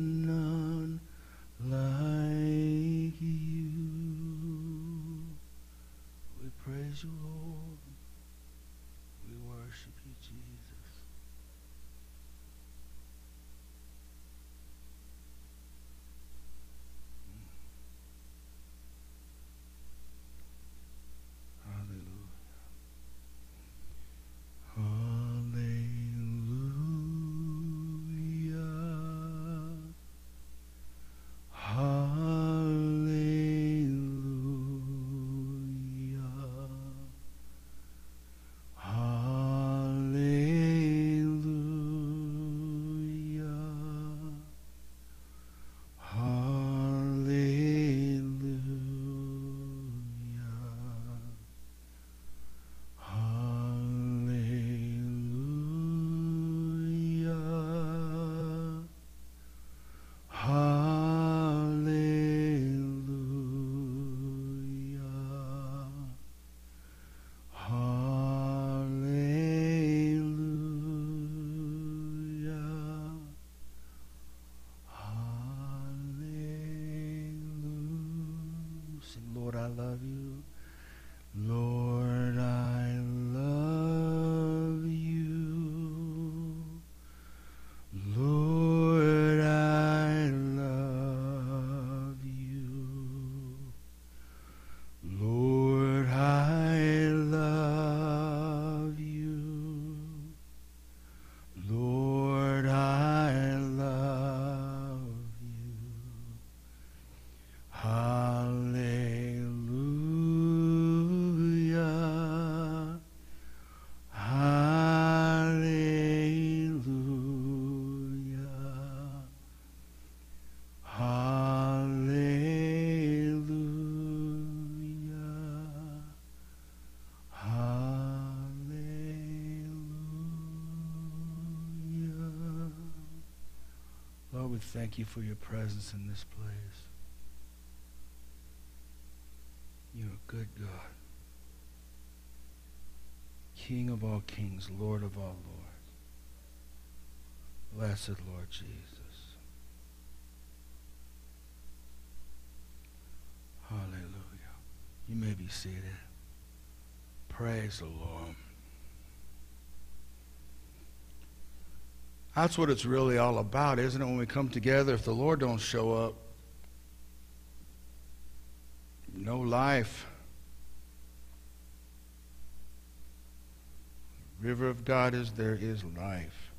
thank you for your presence in this place. You're a good God. King of all kings, Lord of all lords. Blessed Lord Jesus. Hallelujah. You may be seated. Praise the Lord. That's what it's really all about, isn't it? When we come together, if the Lord don't show up, no life. River of God is there is life.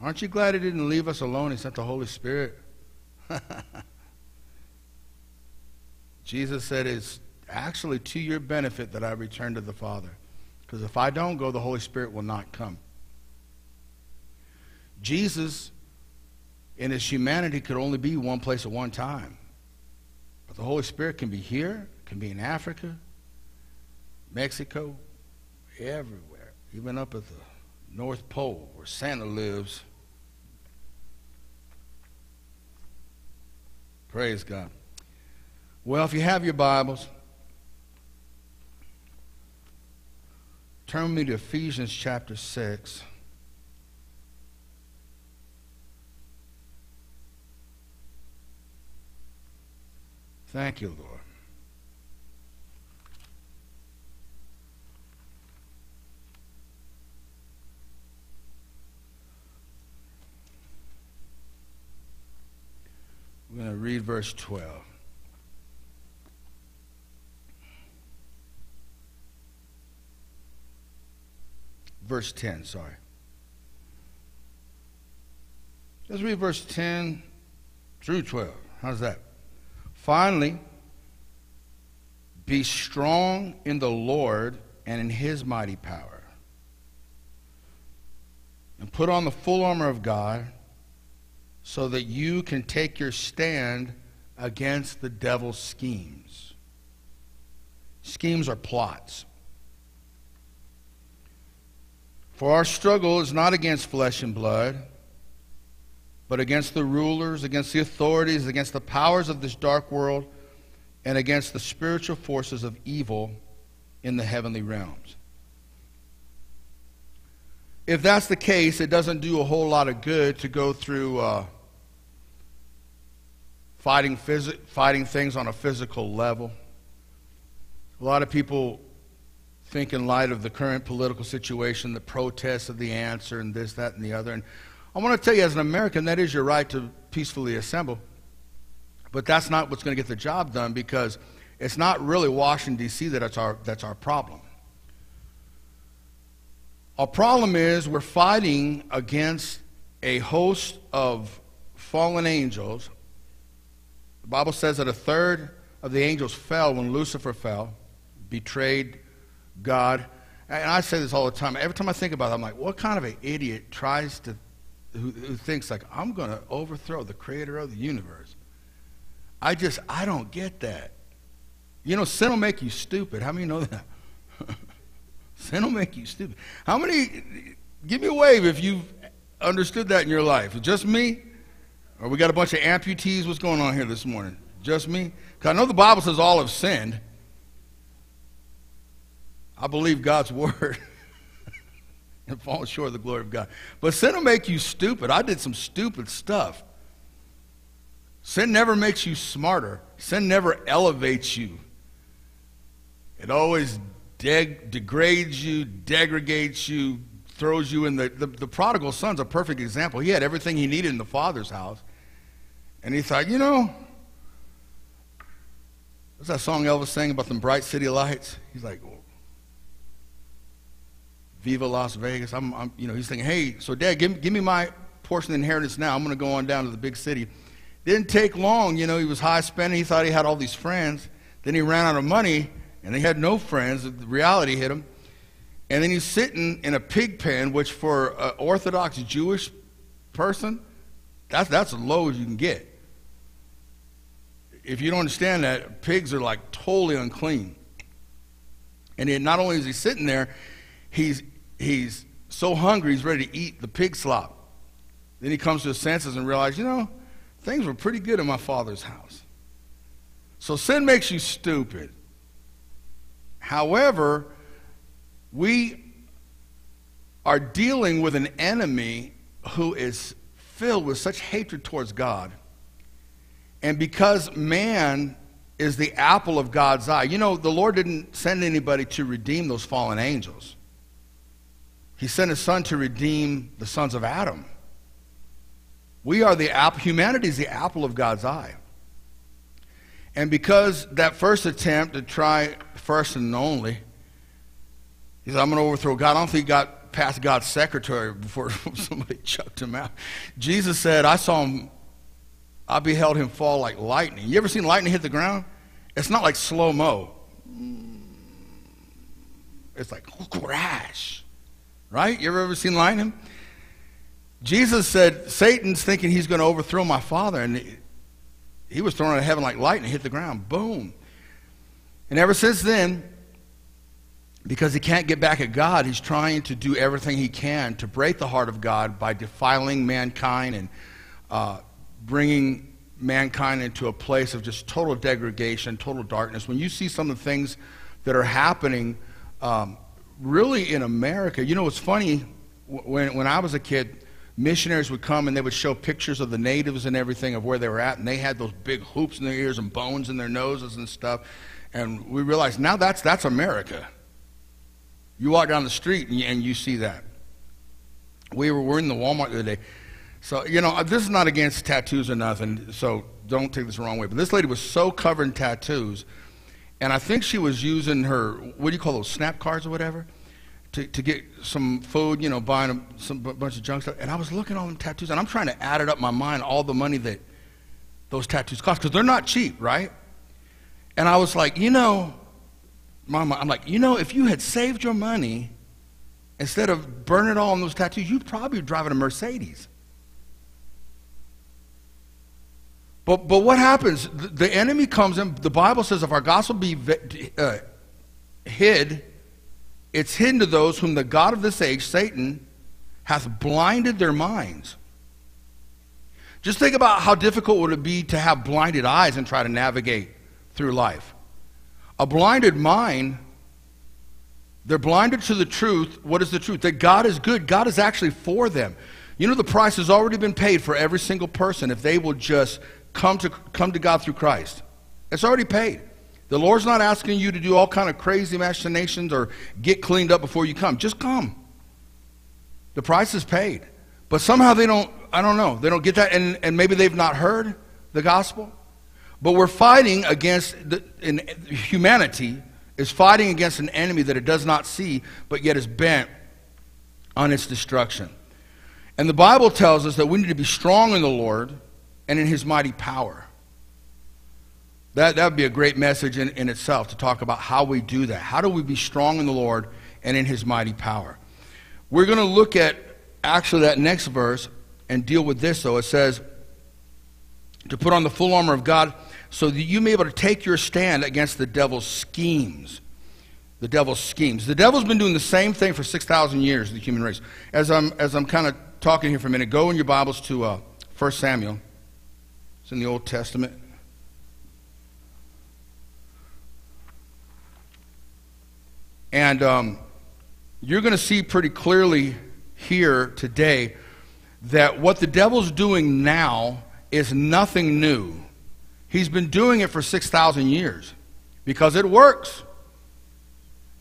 Aren't you glad He didn't leave us alone? He sent the Holy Spirit Jesus said, It's actually to your benefit that I return to the Father. Because if I don't go, the Holy Spirit will not come. Jesus, in his humanity, could only be one place at one time. But the Holy Spirit can be here, can be in Africa, Mexico, everywhere, even up at the North Pole where Santa lives. Praise God. Well, if you have your Bibles, turn me to Ephesians chapter 6. Thank you, Lord. We're going to read verse 12. Verse 10, sorry. Let's read verse 10 through 12. How's that? Finally, be strong in the Lord and in his mighty power. And put on the full armor of God so that you can take your stand against the devil's schemes. Schemes are plots. For our struggle is not against flesh and blood, but against the rulers, against the authorities, against the powers of this dark world, and against the spiritual forces of evil in the heavenly realms. If that's the case, it doesn't do a whole lot of good to go through uh, fighting, phys- fighting things on a physical level. A lot of people think, in light of the current political situation, the protests are the answer, and this, that, and the other. And I want to tell you, as an American, that is your right to peacefully assemble. But that's not what's going to get the job done because it's not really Washington, D.C. that's our, that's our problem. Our problem is we're fighting against a host of fallen angels. The Bible says that a third of the angels fell when Lucifer fell, betrayed God. And I say this all the time. Every time I think about it, I'm like, what kind of an idiot tries to, who, who thinks, like, I'm going to overthrow the creator of the universe? I just, I don't get that. You know, sin will make you stupid. How many know that? sin will make you stupid. How many, give me a wave if you've understood that in your life. Just me? Or we got a bunch of amputees? What's going on here this morning? Just me? Because I know the Bible says all have sinned. I believe God's word and fall short of the glory of God. But sin will make you stupid. I did some stupid stuff. Sin never makes you smarter. Sin never elevates you. It always deg- degrades you, degrades you, throws you in the, the. The prodigal son's a perfect example. He had everything he needed in the father's house. And he thought, you know, what's that song Elvis sang about the bright city lights? He's like, Viva Las Vegas. I'm, I'm, you know, he's thinking, hey, so Dad, give, give me my portion of inheritance now. I'm going to go on down to the big city. Didn't take long. You know, he was high spending. He thought he had all these friends. Then he ran out of money, and he had no friends. The reality hit him. And then he's sitting in a pig pen, which for an Orthodox Jewish person, that's, that's as low as you can get. If you don't understand that, pigs are like totally unclean. And not only is he sitting there, he's he's so hungry he's ready to eat the pig slop. Then he comes to his senses and realizes, you know, things were pretty good in my father's house. So sin makes you stupid. However, we are dealing with an enemy who is filled with such hatred towards God. And because man is the apple of God's eye, you know, the Lord didn't send anybody to redeem those fallen angels. He sent his son to redeem the sons of Adam. We are the apple, humanity is the apple of God's eye. And because that first attempt to try first and only, he said, I'm going to overthrow God. I don't think he got past God's secretary before somebody chucked him out. Jesus said, I saw him, I beheld him fall like lightning. You ever seen lightning hit the ground? It's not like slow mo. It's like crash. Right? You ever ever seen lightning? Jesus said, Satan's thinking he's going to overthrow my father, and he was thrown out of heaven like lightning, hit the ground. Boom. And ever since then, because he can't get back at God, he's trying to do everything he can to break the heart of God by defiling mankind and uh, bringing mankind into a place of just total degradation, total darkness. When you see some of the things that are happening, um, really in America, you know, it's funny, when, when I was a kid, missionaries would come and they would show pictures of the natives and everything of where they were at, and they had those big hoops in their ears and bones in their noses and stuff. And we realized now that's, that's America. You walk down the street and you, and you see that. We were, were in the Walmart the other day. So, you know, uh, this is not against tattoos or nothing, so don't take this the wrong way. But this lady was so covered in tattoos, and I think she was using her, what do you call those, snap cards or whatever, to, to get some food, you know, buying a, some bunch of junk stuff. And I was looking at all them tattoos, and I'm trying to add it up in my mind, all the money that those tattoos cost, because they're not cheap, right? And I was like, you know, Mama, I'm like, you know, if you had saved your money instead of burning it all on those tattoos, you'd probably be driving a Mercedes. But, but what happens? The, enemy comes in. The Bible says if our gospel be uh, hid, it's hidden to those whom the God of this age, Satan, hath blinded their minds. Just think about how difficult would it be to have blinded eyes and try to navigate through life. A blinded mind, they're blinded to the truth. What is the truth? That God is good. God is actually for them. You know, the price has already been paid for every single person if they will just come to, come to God through Christ. It's already paid. The Lord's not asking you to do all kind of crazy machinations or get cleaned up before you come. Just come. The price is paid. But somehow they don't, I don't know, they don't get that, and, and maybe they've not heard the gospel. But we're fighting against, the, in, humanity is fighting against an enemy that it does not see, but yet is bent on its destruction. And the Bible tells us that we need to be strong in the Lord and in his mighty power. That, would be a great message in, in itself to talk about how we do that. How do we be strong in the Lord and in his mighty power? We're going to look at actually that next verse and deal with this, though. It says, to put on the full armor of God so that you may be able to take your stand against the devil's schemes. The devil's schemes. The devil's been doing the same thing for 6,000 years, in the human race. As I'm, as I'm kind of talking here for a minute, go in your Bibles to uh, 1 Samuel. It's in the Old Testament. And um, you're going to see pretty clearly here today that what the devil's doing now is nothing new. He's been doing it for 6,000 years because it works.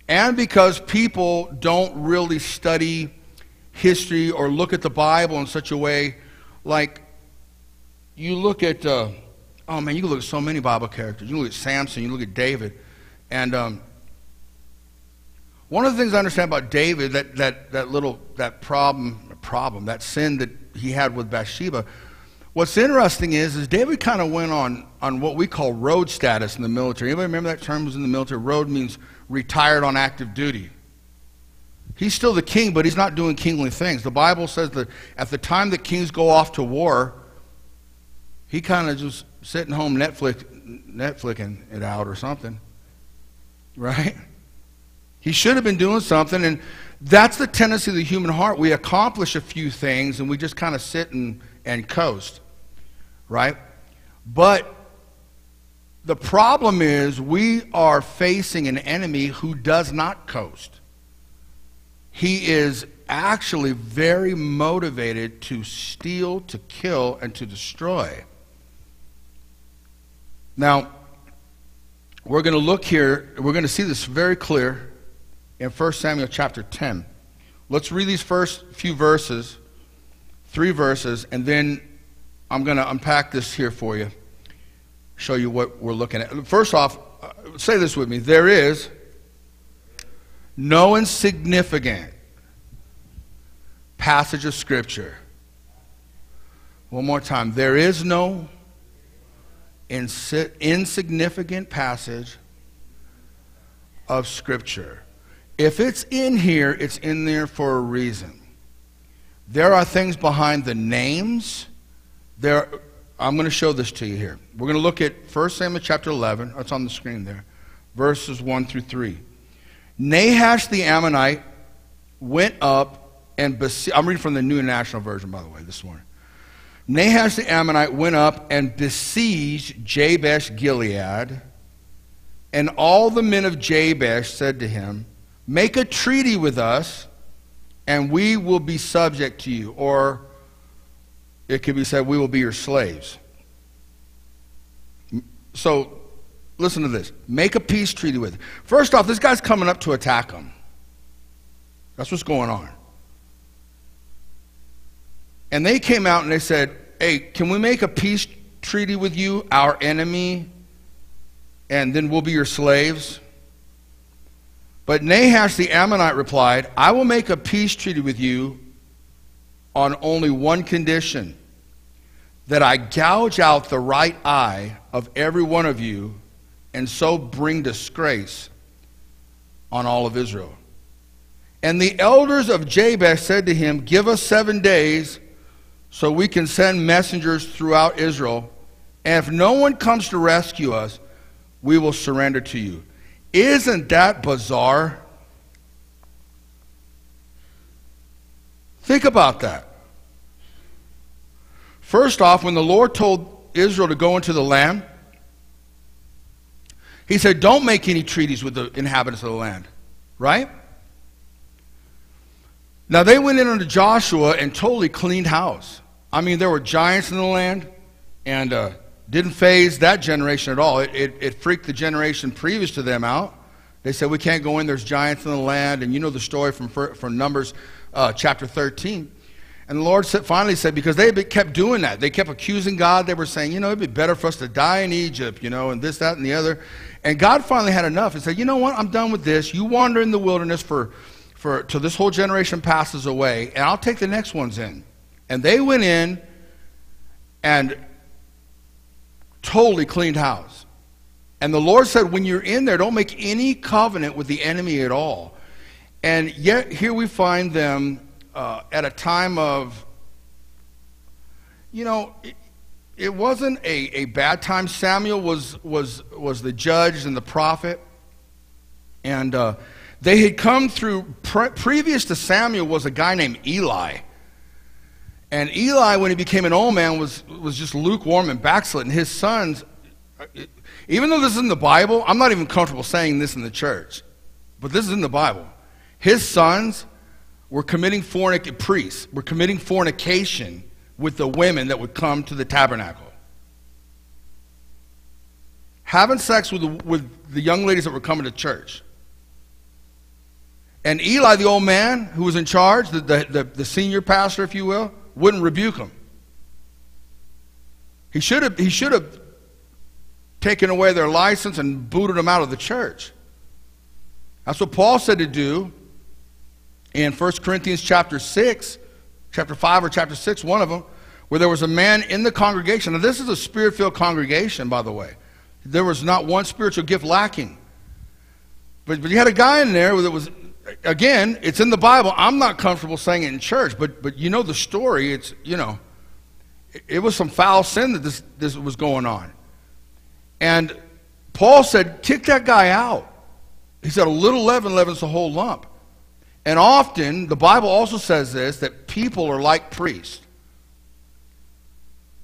And because people don't really study history or look at the Bible in such a way like you look at, uh, oh man, you look at so many Bible characters. You look at Samson, you look at David. And um, one of the things I understand about David, that, that, that little that problem, problem, that sin that he had with Bathsheba, what's interesting is, is David kind of went on, on what we call road status in the military. Anybody remember that term was in the military? Road means retired on active duty. He's still the king, but he's not doing kingly things. The Bible says that at the time that kings go off to war, he kind of just sitting home Netflix, Netflixing it out or something. Right? He should have been doing something, and that's the tendency of the human heart. We accomplish a few things and we just kind of sit and, and coast, right? But the problem is we are facing an enemy who does not coast. He is actually very motivated to steal, to kill, and to destroy. Now, we're going to look here, we're going to see this very clear in 1 Samuel chapter 10. Let's read these first few verses, three verses, and then I'm going to unpack this here for you, show you what we're looking at. First off, uh, say this with me there is no insignificant passage of Scripture. One more time. There is no insignificant passage of Scripture. If it's in here, it's in there for a reason. There are things behind the names. There, I'm going to show this to you here. We're going to look at 1 Samuel chapter 11. That's on the screen there, verses 1 through 3. Nahash the Ammonite went up and besieged. I'm reading from the New International Version, by the way, this morning. Nahash the Ammonite went up and besieged Jabesh Gilead. And all the men of Jabesh said to him, Make a treaty with us, and we will be subject to you. Or it could be said, We will be your slaves. So listen to this. Make a peace treaty with. First off, this guy's coming up to attack them. That's what's going on. And they came out and they said, Hey, can we make a peace treaty with you, our enemy, and then we'll be your slaves? But Nahash the Ammonite replied, I will make a peace treaty with you on only one condition that I gouge out the right eye of every one of you and so bring disgrace on all of Israel. And the elders of Jabesh said to him, Give us seven days so we can send messengers throughout Israel. And if no one comes to rescue us, we will surrender to you. Isn't that bizarre? Think about that. First off, when the Lord told Israel to go into the land, he said, Don't make any treaties with the inhabitants of the land, right? Now they went in under Joshua and totally cleaned house. I mean, there were giants in the land and uh, didn't faze that generation at all. It, it, it freaked the generation previous to them out. They said, We can't go in, there's giants in the land. And you know the story from, from Numbers uh, chapter 13. And the Lord said, finally said, because they kept doing that. They kept accusing God. They were saying, you know, it'd be better for us to die in Egypt, you know, and this, that, and the other. And God finally had enough and said, you know what? I'm done with this. You wander in the wilderness for, for till this whole generation passes away, and I'll take the next ones in. And they went in and totally cleaned house. And the Lord said, when you're in there, don't make any covenant with the enemy at all. And yet, here we find them uh, at a time of, you know, it, it wasn't a, a bad time. Samuel was, was, was the judge and the prophet. And uh, they had come through, pre- previous to Samuel was a guy named Eli. And Eli, when he became an old man, was, was just lukewarm and backslidden. His sons, even though this is in the Bible, I'm not even comfortable saying this in the church, but this is in the Bible. His sons were committing fornic priests were committing fornication with the women that would come to the tabernacle. Having sex with the, with the young ladies that were coming to church. And Eli, the old man who was in charge, the, the, the, the senior pastor, if you will, wouldn't rebuke him. He should have, he should have taken away their license and booted them out of the church. That's what Paul said to do in 1 Corinthians chapter 6, chapter 5 or chapter 6, one of them, where there was a man in the congregation. Now, this is a spirit filled congregation, by the way. There was not one spiritual gift lacking. But, but you had a guy in there that was, again, it's in the Bible. I'm not comfortable saying it in church, but, but you know the story. It's, you know, it, it was some foul sin that this, this was going on. And Paul said, kick that guy out. He said, a little leaven leavens the whole lump. And often, the Bible also says this that people are like priests.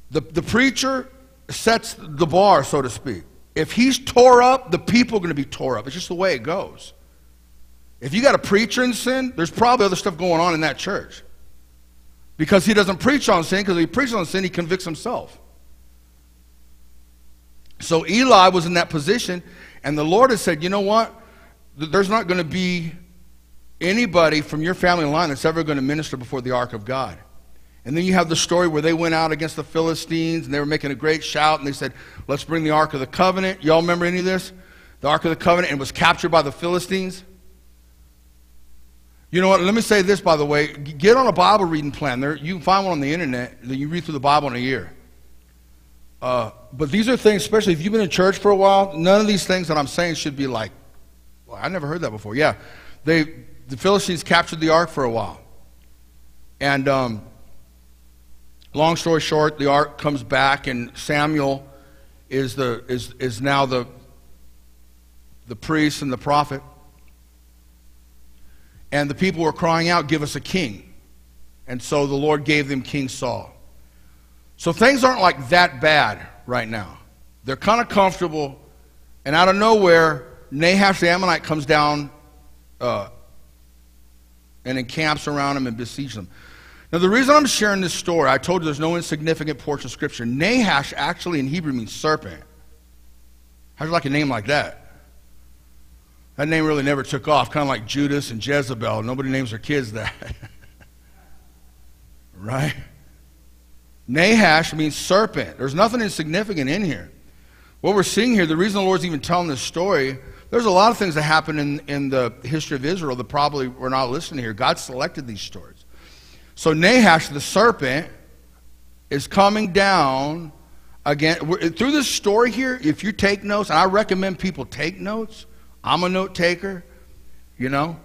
The, the preacher sets the bar, so to speak. If he's tore up, the people are going to be tore up. It's just the way it goes. If you got a preacher in sin, there's probably other stuff going on in that church. Because he doesn't preach on sin, because if he preaches on sin, he convicts himself. So Eli was in that position, and the Lord has said, you know what? There's not going to be anybody from your family line that's ever going to minister before the ark of God. And then you have the story where they went out against the Philistines and they were making a great shout and they said, Let's bring the Ark of the Covenant. Y'all remember any of this? The Ark of the Covenant and was captured by the Philistines. You know what? Let me say this, by the way. Get on a Bible reading plan. There, you can find one on the internet that you read through the Bible in a year. Uh, but these are things, especially if you've been in church for a while, none of these things that I'm saying should be like, well, I never heard that before. Yeah, they, the Philistines captured the ark for a while. And um, long story short, the ark comes back, and Samuel is, the, is, is now the, the priest and the prophet. And the people were crying out, Give us a king. And so the Lord gave them King Saul. So things aren't like that bad right now. They're kind of comfortable, and out of nowhere, Nahash the Ammonite comes down uh, and encamps around them and besieges them. Now, the reason I'm sharing this story, I told you there's no insignificant portion of Scripture. Nahash actually in Hebrew means serpent. How'd you like a name like that? That name really never took off, kind of like Judas and Jezebel. Nobody names their kids that. right? Nahash means serpent. There's nothing insignificant in here. What we're seeing here, the reason the Lord's even telling this story, there's a lot of things that happen in, in the history of Israel that probably we're not listening here. God selected these stories. So Nahash, the serpent, is coming down again. Through this story here, if you take notes, and I recommend people take notes, I'm a note taker, you know.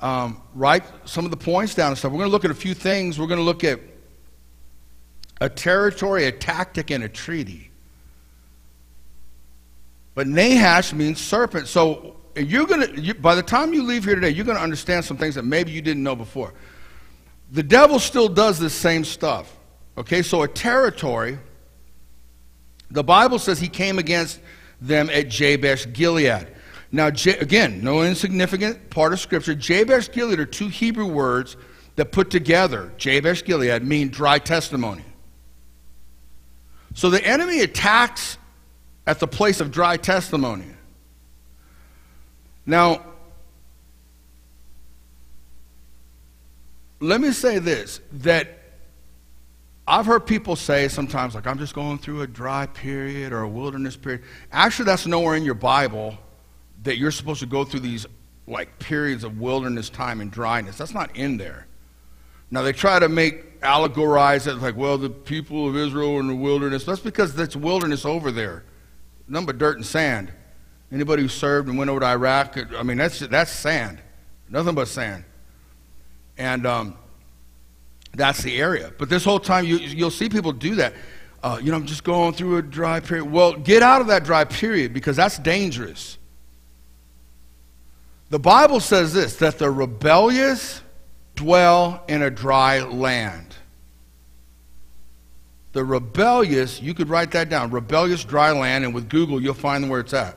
Um, write some of the points down and stuff. We're going to look at a few things. We're going to look at a territory, a tactic, and a treaty. But Nahash means serpent. So you're going to, you, by the time you leave here today, you're going to understand some things that maybe you didn't know before. The devil still does this same stuff. Okay, so a territory, the Bible says he came against them at Jabesh Gilead. Now, again, no insignificant part of Scripture. Jabesh Gilead are two Hebrew words that put together, Jabesh Gilead, mean dry testimony. So the enemy attacks at the place of dry testimony. Now, let me say this that I've heard people say sometimes, like, I'm just going through a dry period or a wilderness period. Actually, that's nowhere in your Bible that you're supposed to go through these like periods of wilderness time and dryness. That's not in there. Now they try to make allegorize it like, well, the people of Israel are in the wilderness. That's because that's wilderness over there. Nothing but dirt and sand. Anybody who served and went over to Iraq, I mean, that's, that's sand. Nothing but sand. And um, that's the area. But this whole time, you, you'll see people do that. Uh, you know, I'm just going through a dry period. Well, get out of that dry period because that's dangerous. The Bible says this that the rebellious dwell in a dry land. The rebellious, you could write that down rebellious dry land, and with Google, you'll find where it's at.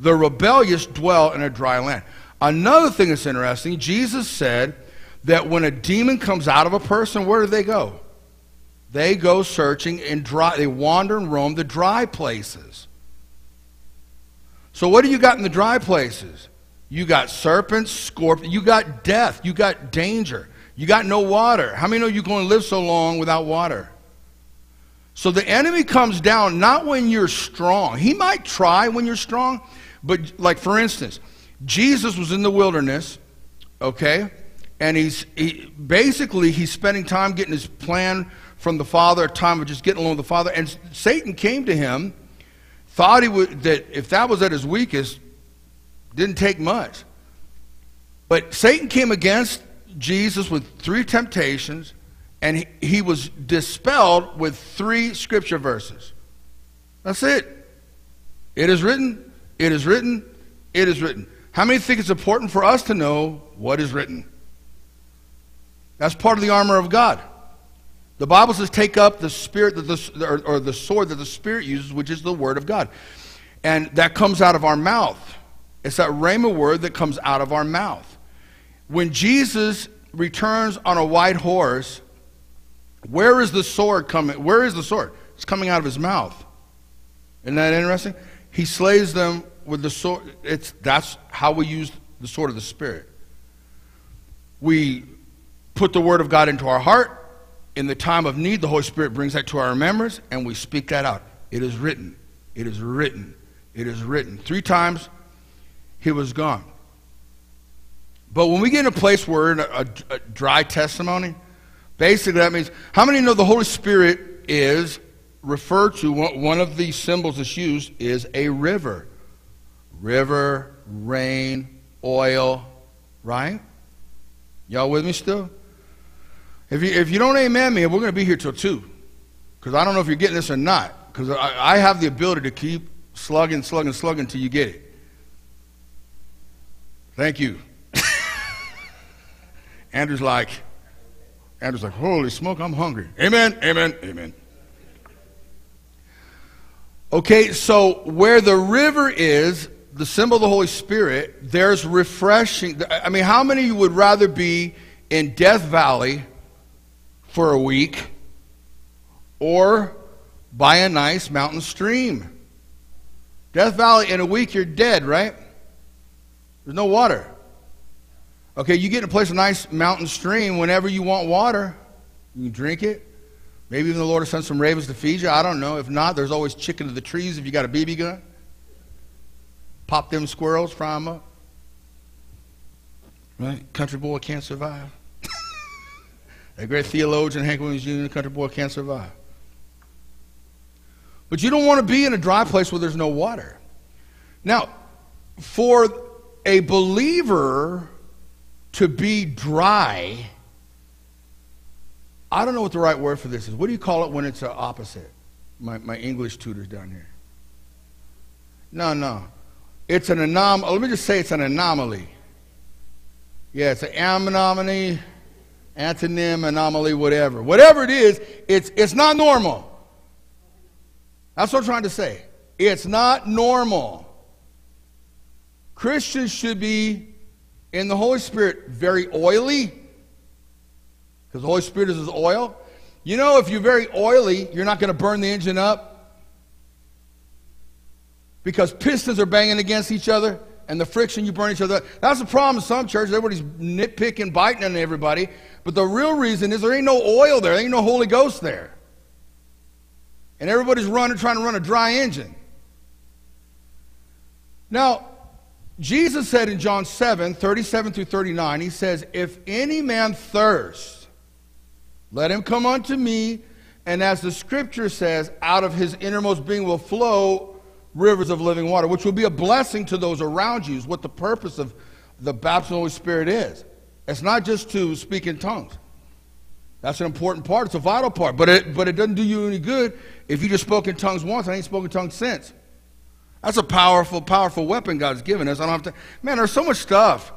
The rebellious dwell in a dry land. Another thing that's interesting, Jesus said that when a demon comes out of a person, where do they go? They go searching and dry, they wander and roam the dry places. So, what do you got in the dry places? You got serpents, scorpions, you got death, you got danger, you got no water. How many know you're going to live so long without water? So the enemy comes down not when you're strong. He might try when you're strong, but like for instance, Jesus was in the wilderness, okay? And he's he, basically he's spending time getting his plan from the Father, a time of just getting along with the Father. And Satan came to him, thought he would that if that was at his weakest, didn't take much. But Satan came against Jesus with three temptations, and he, he was dispelled with three scripture verses. That's it. It is written, it is written, it is written. How many think it's important for us to know what is written? That's part of the armor of God. The Bible says, take up the spirit that the, or, or the sword that the Spirit uses, which is the Word of God. And that comes out of our mouth. It's that rhema word that comes out of our mouth. When Jesus returns on a white horse, where is the sword coming? Where is the sword? It's coming out of his mouth. Isn't that interesting? He slays them with the sword. It's, that's how we use the sword of the Spirit. We put the word of God into our heart. In the time of need, the Holy Spirit brings that to our remembrance, and we speak that out. It is written. It is written. It is written. Three times he was gone. But when we get in a place where in a, a, a dry testimony, basically that means how many know the Holy Spirit is referred to one one of these symbols that's used is a river. River, rain, oil, right? Y'all with me still? If you, if you don't amen me, we're going to be here till 2. Because I don't know if you're getting this or not. Because I, I have the ability to keep slugging, slugging, slugging until you get it. Thank you. Andrew's like, Andrew's like, holy smoke, I'm hungry. Amen, amen, amen. Okay, so where the river is, the symbol of the Holy Spirit, there's refreshing. I mean, how many would rather be in Death Valley for a week or by a nice mountain stream? Death Valley, in a week, you're dead, right? There's no water. Okay, you get in a place, a nice mountain stream, whenever you want water, you can drink it. Maybe even the Lord will send some ravens to feed you. I don't know. If not, there's always chicken to the trees if you got a BB gun. Pop them squirrels, fry them up. Right? Country boy can't survive. A great theologian, Hank Williams Jr., country boy can't survive. But you don't want to be in a dry place where there's no water. Now, for a believer to be dry, I don't know what the right word for this is. What do you call it when it's the opposite? My, my English tutor's down here. No, no. It's an anomaly. Oh, let me just say it's an anomaly. Yeah, it's an anomaly, antonym, anomaly, whatever. Whatever it is, it's, it's not normal. That's what I'm trying to say. It's not normal. Christians should be in the Holy Spirit very oily, because the Holy Spirit is His oil. You know, if you're very oily, you're not going to burn the engine up because pistons are banging against each other and the friction you burn each other. That's the problem in some churches. Everybody's nitpicking, biting on everybody. But the real reason is there ain't no oil there, there ain't no Holy Ghost there. And everybody's running, trying to run a dry engine. Now, Jesus said in John 7, 37 through 39, he says, If any man thirst, let him come unto me, and as the scripture says, out of his innermost being will flow rivers of living water, which will be a blessing to those around you, is what the purpose of the baptism of the Holy Spirit is. It's not just to speak in tongues. That's an important part. It's a vital part. But it, but it doesn't do you any good if you just spoke in tongues once and ain't spoken tongues since. That's a powerful, powerful weapon God's given us. I don't have to. Man, there's so much stuff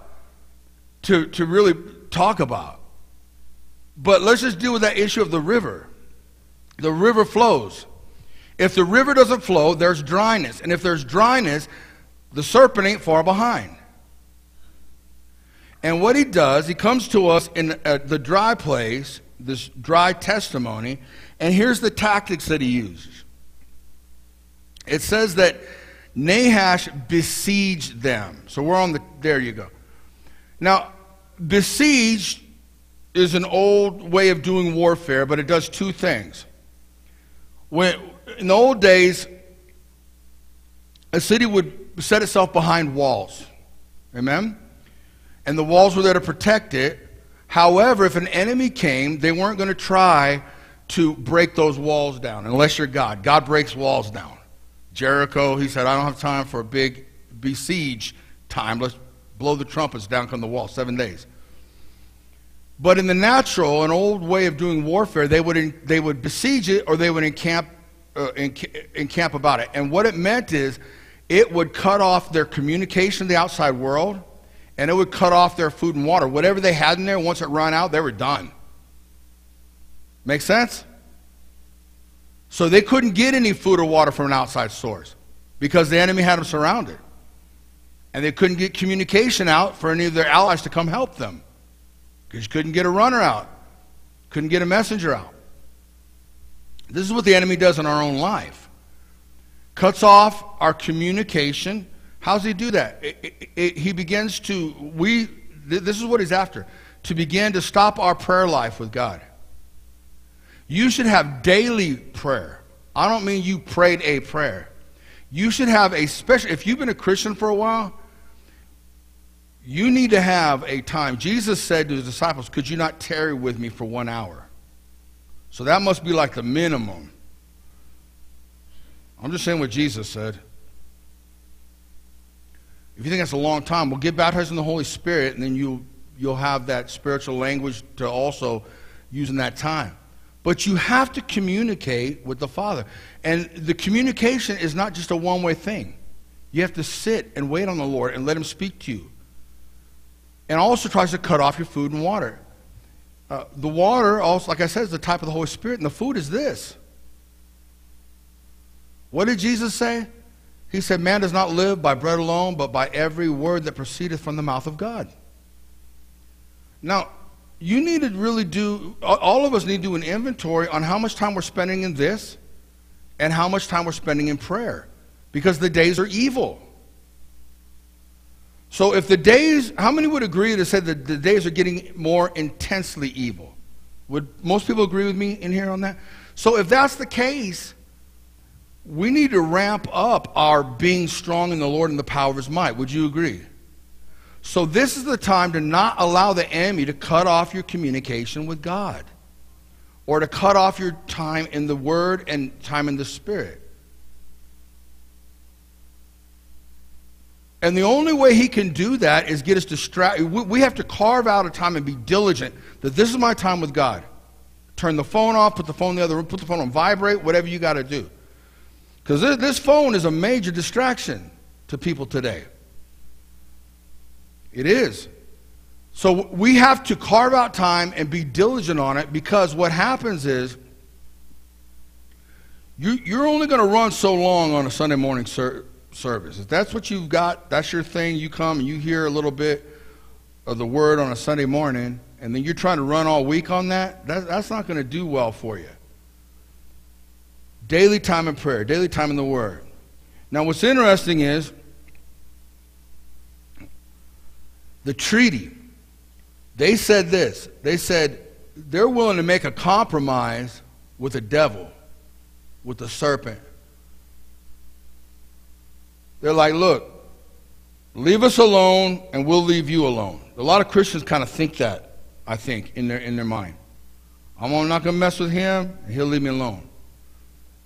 to, to really talk about. But let's just deal with that issue of the river. The river flows. If the river doesn't flow, there's dryness. And if there's dryness, the serpent ain't far behind. And what he does, he comes to us in uh, the dry place, this dry testimony, and here's the tactics that he uses. It says that Nahash besieged them. So we're on the, there you go. Now, besieged is an old way of doing warfare, but it does two things. When, in the old days, a city would set itself behind walls. Amen? And the walls were there to protect it. However, if an enemy came, they weren't going to try to break those walls down unless you're God. God breaks walls down. Jericho, he said, I don't have time for a big besiege time. Let's blow the trumpets down come the wall. Seven days. But in the natural, an old way of doing warfare, they would, they would besiege it or they would encamp, uh, encamp about it. And what it meant is it would cut off their communication to the outside world and it would cut off their food and water. Whatever they had in there, once it ran out, they were done. Make sense? So they couldn't get any food or water from an outside source because the enemy had them surrounded. And they couldn't get communication out for any of their allies to come help them. Because you couldn't get a runner out, couldn't get a messenger out. This is what the enemy does in our own life cuts off our communication. How does he do that? It, it, it, he begins to, we, this is what he's after, to begin to stop our prayer life with God. You should have daily prayer. I don't mean you prayed a prayer. You should have a special, if you've been a Christian for a while, you need to have a time. Jesus said to his disciples, Could you not tarry with me for one hour? So that must be like the minimum. I'm just saying what Jesus said. If you think that's a long time, well, get baptized in the Holy Spirit, and then you, you'll have that spiritual language to also use in that time. But you have to communicate with the Father. And the communication is not just a one way thing. You have to sit and wait on the Lord and let Him speak to you. And also tries to cut off your food and water. Uh, the water, also, like I said, is the type of the Holy Spirit, and the food is this. What did Jesus say? He said, Man does not live by bread alone, but by every word that proceedeth from the mouth of God. Now, you need to really do, all of us need to do an inventory on how much time we're spending in this and how much time we're spending in prayer because the days are evil. So, if the days, how many would agree to say that the days are getting more intensely evil? Would most people agree with me in here on that? So, if that's the case, we need to ramp up our being strong in the Lord and the power of his might. Would you agree? So, this is the time to not allow the enemy to cut off your communication with God or to cut off your time in the Word and time in the Spirit. And the only way he can do that is get us distracted. We have to carve out a time and be diligent that this is my time with God. Turn the phone off, put the phone in the other room, put the phone on vibrate, whatever you got to do. Because this phone is a major distraction to people today. It is. So we have to carve out time and be diligent on it because what happens is you, are only going to run so long on a Sunday morning ser- service. If that's what you've got, that's your thing, you come and you hear a little bit of the word on a Sunday morning, and then you're trying to run all week on that, that that's not going to do well for you. Daily time in prayer, daily time in the Word. Now, what's interesting is the treaty. They said this. They said they're willing to make a compromise with the devil, with the serpent. They're like, look, leave us alone and we'll leave you alone. A lot of Christians kind of think that, I think, in their, in their mind. I'm not going to mess with him, he'll leave me alone.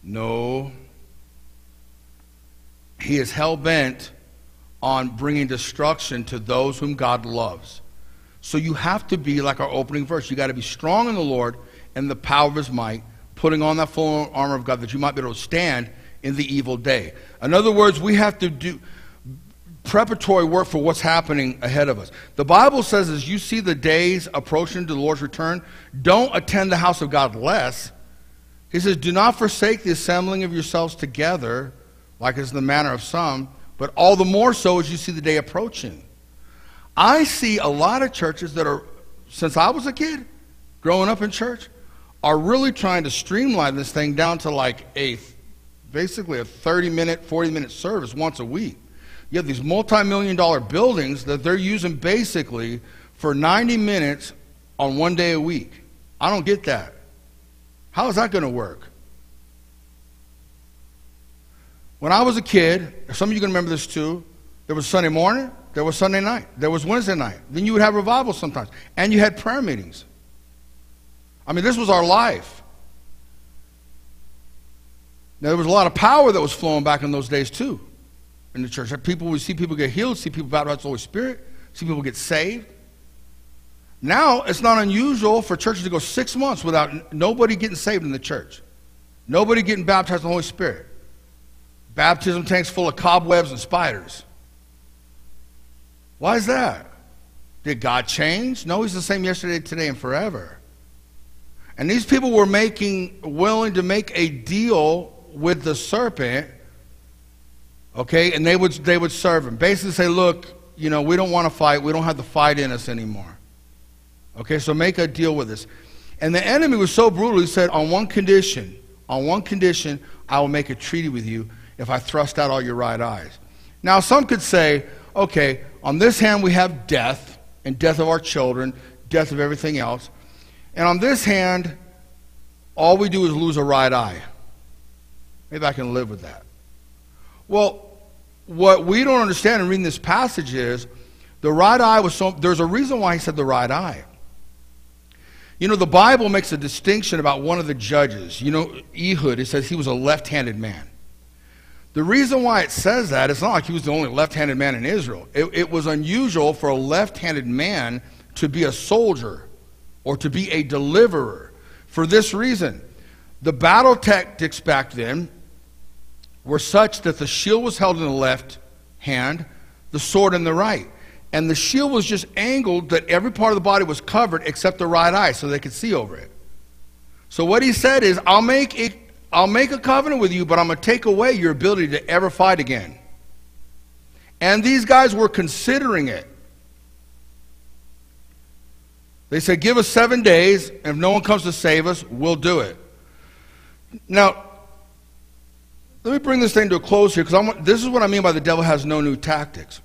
No. He is hell bent on bringing destruction to those whom God loves. So you have to be like our opening verse. You got to be strong in the Lord and the power of his might, putting on that full armor of God that you might be able to stand in the evil day. In other words, we have to do preparatory work for what's happening ahead of us. The Bible says as you see the days approaching to the Lord's return, don't attend the house of God less he says, Do not forsake the assembling of yourselves together, like is the manner of some, but all the more so as you see the day approaching. I see a lot of churches that are, since I was a kid, growing up in church, are really trying to streamline this thing down to like a basically a 30 minute, 40 minute service once a week. You have these multi million dollar buildings that they're using basically for 90 minutes on one day a week. I don't get that. How is that going to work? When I was a kid, some of you can remember this too, there was Sunday morning, there was Sunday night, there was Wednesday night. Then you would have revival sometimes. And you had prayer meetings. I mean, this was our life. Now, there was a lot of power that was flowing back in those days too in the church. People would see people get healed, see people baptized the Holy Spirit, see people get saved. Now, it's not unusual for churches to go six months without nobody getting saved in the church, nobody getting baptized in the Holy Spirit. Baptism tanks full of cobwebs and spiders. Why is that? Did God change? No, He's the same yesterday, today, and forever. And these people were making, willing to make a deal with the serpent, okay, and they would, they would serve him. Basically say, look, you know, we don't want to fight. We don't have the fight in us anymore. Okay, so make a deal with us. And the enemy was so brutal, he said, on one condition, on one condition, I will make a treaty with you if I thrust out all your right eyes. Now, some could say, okay, on this hand we have death, and death of our children, death of everything else. And on this hand, all we do is lose a right eye. Maybe I can live with that. Well, what we don't understand in reading this passage is the right eye was so, there's a reason why he said the right eye. You know, the Bible makes a distinction about one of the judges. You know, Ehud, it says he was a left handed man. The reason why it says that, it's not like he was the only left handed man in Israel. It, it was unusual for a left handed man to be a soldier or to be a deliverer. For this reason, the battle tactics back then were such that the shield was held in the left hand, the sword in the right. And the shield was just angled that every part of the body was covered except the right eye so they could see over it. So what he said is, I'll make it I'll make a covenant with you, but I'm going to take away your ability to ever fight again. And these guys were considering it. They said, Give us seven days, and if no one comes to save us, we'll do it. Now, let me bring this thing to a close here because this is what I mean by the devil has no new tactics.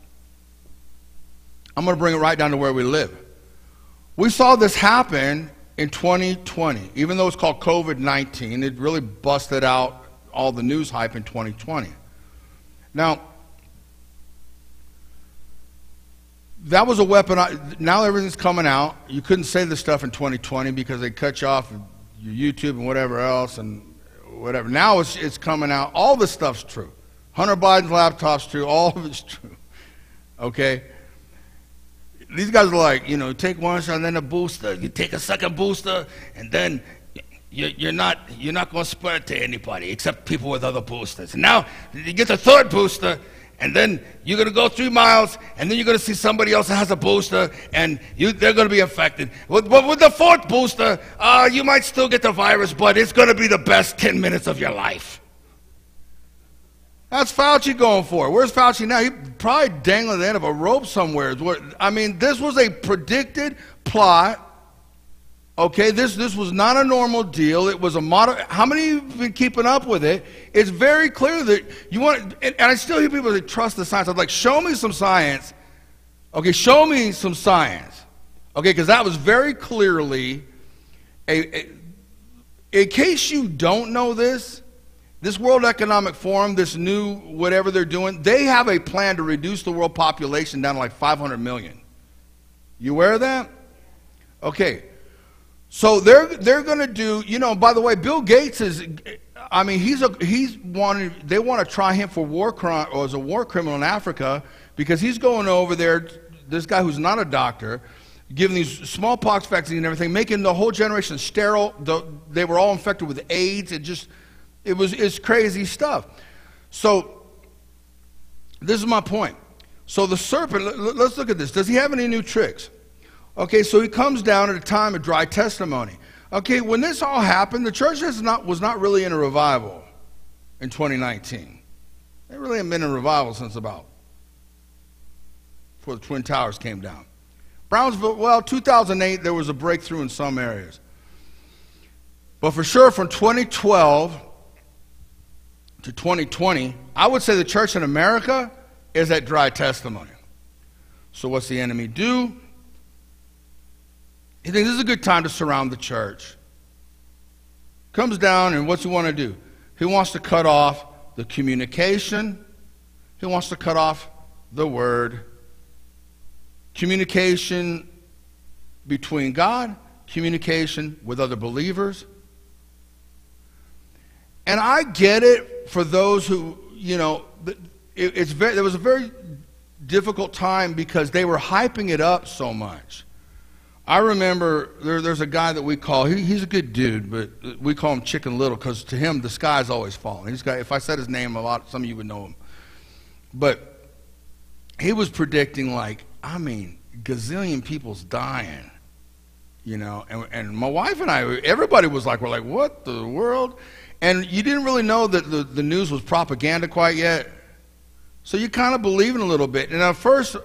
I'm going to bring it right down to where we live. We saw this happen in 2020. Even though it's called COVID 19, it really busted out all the news hype in 2020. Now, that was a weapon. Now everything's coming out. You couldn't say this stuff in 2020 because they cut you off your YouTube and whatever else and whatever. Now it's, it's coming out. All this stuff's true. Hunter Biden's laptop's true. All of it's true. Okay? These guys are like, you know, take one shot and then a booster. You take a second booster and then you're not, you're not going to spread it to anybody except people with other boosters. Now you get the third booster and then you're going to go three miles, and then you're going to see somebody else that has a booster, and you, they're going to be infected. But with, with the fourth booster, uh, you might still get the virus, but it's going to be the best 10 minutes of your life. That's Fauci going for. Where's Fauci now? He probably dangling the end of a rope somewhere. I mean, this was a predicted plot Okay, this, this was not a normal deal. It was a model. How many have been keeping up with it? It's very clear that you want, and, and I still hear people that trust the science. I'm like, show me some science. Okay, show me some science. Okay, because that was very clearly a, a, in case you don't know this, this World Economic Forum, this new whatever they're doing, they have a plan to reduce the world population down to like 500 million. You aware of that? Okay. So they're they're going to do. You know, by the way, Bill Gates is. I mean, he's a he's wanted. They want to try him for war crime or as a war criminal in Africa because he's going over there. This guy who's not a doctor, giving these smallpox vaccines and everything, making the whole generation sterile. The, they were all infected with AIDS. It just it was it's crazy stuff. So this is my point. So the serpent. Let's look at this. Does he have any new tricks? Okay, so he comes down at a time of dry testimony. Okay, when this all happened, the church not, was not really in a revival in 2019. They really haven't been in revival since about before the Twin Towers came down. Brownsville, well, 2008, there was a breakthrough in some areas. But for sure, from 2012 to 2020, I would say the church in America is at dry testimony. So, what's the enemy do? He thinks this is a good time to surround the church. Comes down, and what's he want to do? He wants to cut off the communication, he wants to cut off the word. Communication between God, communication with other believers. And I get it for those who, you know, it's very, there was a very difficult time because they were hyping it up so much. I remember there, there's a guy that we call, he, he's a good dude, but we call him Chicken Little because to him the sky's always falling. He's got, if I said his name a lot, some of you would know him. But he was predicting, like, I mean, gazillion people's dying, you know. And, and my wife and I, everybody was like, we're like, what the world? And you didn't really know that the, the news was propaganda quite yet. So you kind of believe in a little bit. And at first,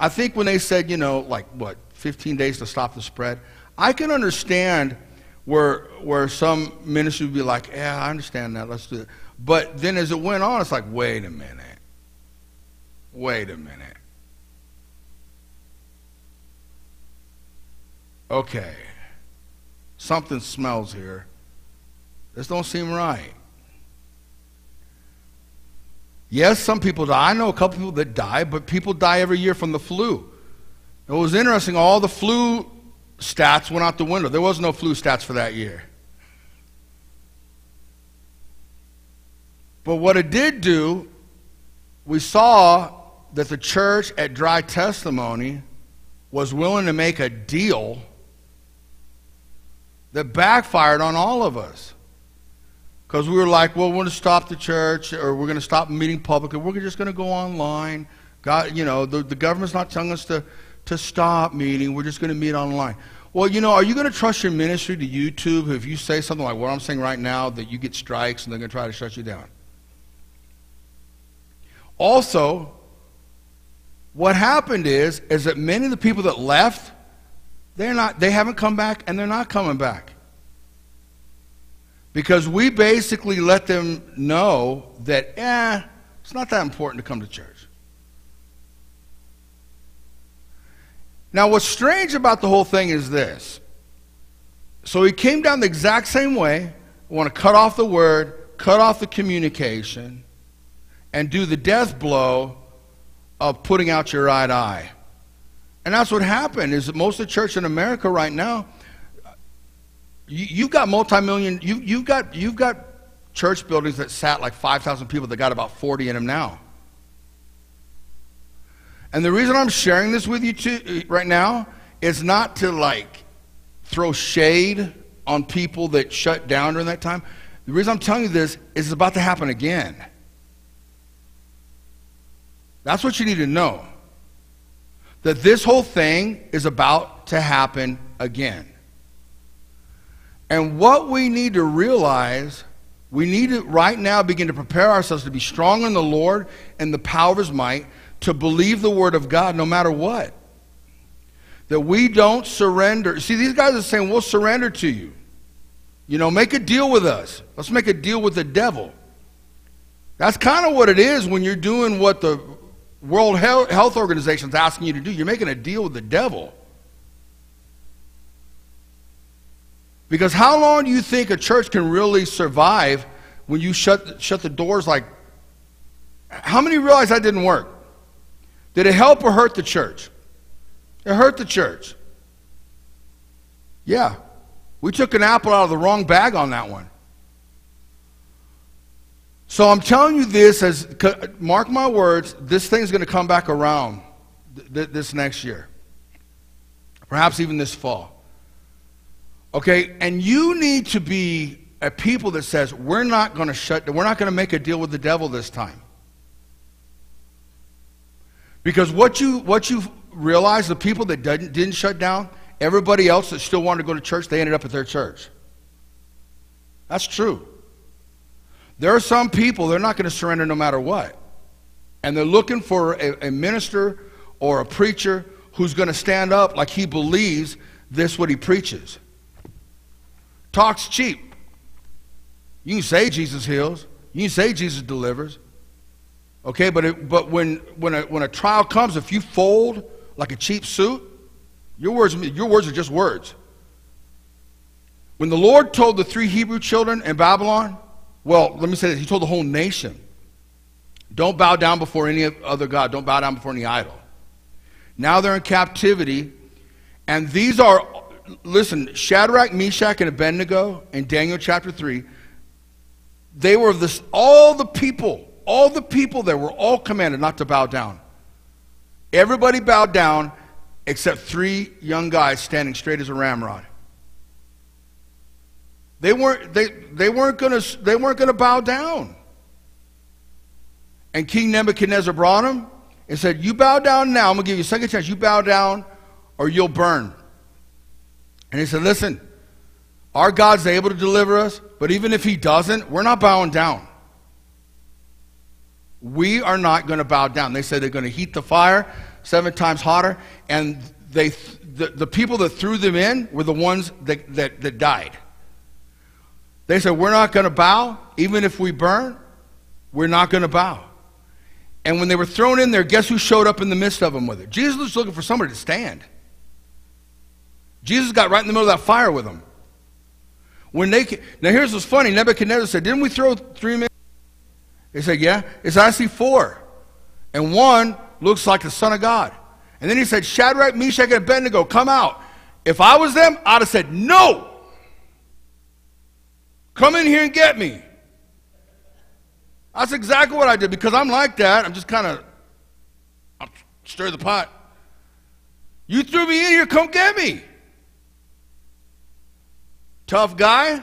I think when they said, you know, like, what, 15 days to stop the spread. I can understand where, where some ministry would be like, yeah, I understand that, let's do it. But then as it went on, it's like, wait a minute. Wait a minute. Okay. Something smells here. This don't seem right. Yes, some people die. I know a couple people that die, but people die every year from the flu. It was interesting, all the flu stats went out the window. There was no flu stats for that year. But what it did do, we saw that the church at Dry Testimony was willing to make a deal that backfired on all of us. Because we were like, well, we're going to stop the church or we're going to stop meeting publicly. We're just going to go online. God, you know, the, the government's not telling us to, to stop meeting. We're just going to meet online. Well, you know, are you going to trust your ministry to YouTube if you say something like what I'm saying right now that you get strikes and they're going to try to shut you down? Also, what happened is is that many of the people that left, they're not they haven't come back and they're not coming back. Because we basically let them know that, eh, it's not that important to come to church. Now, what's strange about the whole thing is this. So he came down the exact same way. We want to cut off the word, cut off the communication, and do the death blow of putting out your right eye. And that's what happened is that most of the church in America right now, you, you've got multi-million, you, you've, got, you've got church buildings that sat like 5,000 people that got about 40 in them now. And the reason I'm sharing this with you too, uh, right now is not to like throw shade on people that shut down during that time. The reason I'm telling you this is it's about to happen again. That's what you need to know. That this whole thing is about to happen again. And what we need to realize, we need to right now begin to prepare ourselves to be strong in the Lord and the power of His might to believe the word of God no matter what. That we don't surrender. See, these guys are saying, we'll surrender to you. You know, make a deal with us. Let's make a deal with the devil. That's kind of what it is when you're doing what the World Health Organization is asking you to do. You're making a deal with the devil. Because how long do you think a church can really survive when you shut, shut the doors like. How many realize that didn't work? Did it help or hurt the church? It hurt the church. Yeah. We took an apple out of the wrong bag on that one. So I'm telling you this as, mark my words, this thing's going to come back around th- this next year. Perhaps even this fall. Okay, and you need to be a people that says, we're not going to shut, we're not going to make a deal with the devil this time. Because what you, what you realize, the people that didn't, didn't shut down, everybody else that still wanted to go to church, they ended up at their church. That's true. There are some people, they're not going to surrender no matter what. And they're looking for a, a minister or a preacher who's going to stand up like he believes this what he preaches. Talks cheap. You can say Jesus heals. You can say Jesus delivers. Okay, but, it, but when, when, a, when a trial comes, if you fold like a cheap suit, your words, your words are just words. When the Lord told the three Hebrew children in Babylon, well, let me say this, He told the whole nation, don't bow down before any other God, don't bow down before any idol. Now they're in captivity, and these are, listen, Shadrach, Meshach, and Abednego in Daniel chapter 3, they were this, all the people all the people there were all commanded not to bow down. Everybody bowed down except three young guys standing straight as a ramrod. They weren't, they, they weren't to they weren't going to bow down. And King Nebuchadnezzar brought them and said, You bow down now. I'm to give you a second chance. You bow down or you'll burn. And he said, Listen, our God's able to deliver us, but even if he doesn't, we're not bowing down. We are not going to bow down. They said they're going to heat the fire seven times hotter, and they, the, the people that threw them in were the ones that, that, that died. They said, We're not going to bow, even if we burn, we're not going to bow. And when they were thrown in there, guess who showed up in the midst of them with it? Jesus was looking for somebody to stand. Jesus got right in the middle of that fire with them. When they now here's what's funny. Nebuchadnezzar said, "Didn't we throw three men?" He said, Yeah. It's actually four. And one looks like the Son of God. And then he said, Shadrach, Meshach, and Abednego, come out. If I was them, I'd have said, No. Come in here and get me. That's exactly what I did because I'm like that. I'm just kind of stir the pot. You threw me in here, come get me. Tough guy.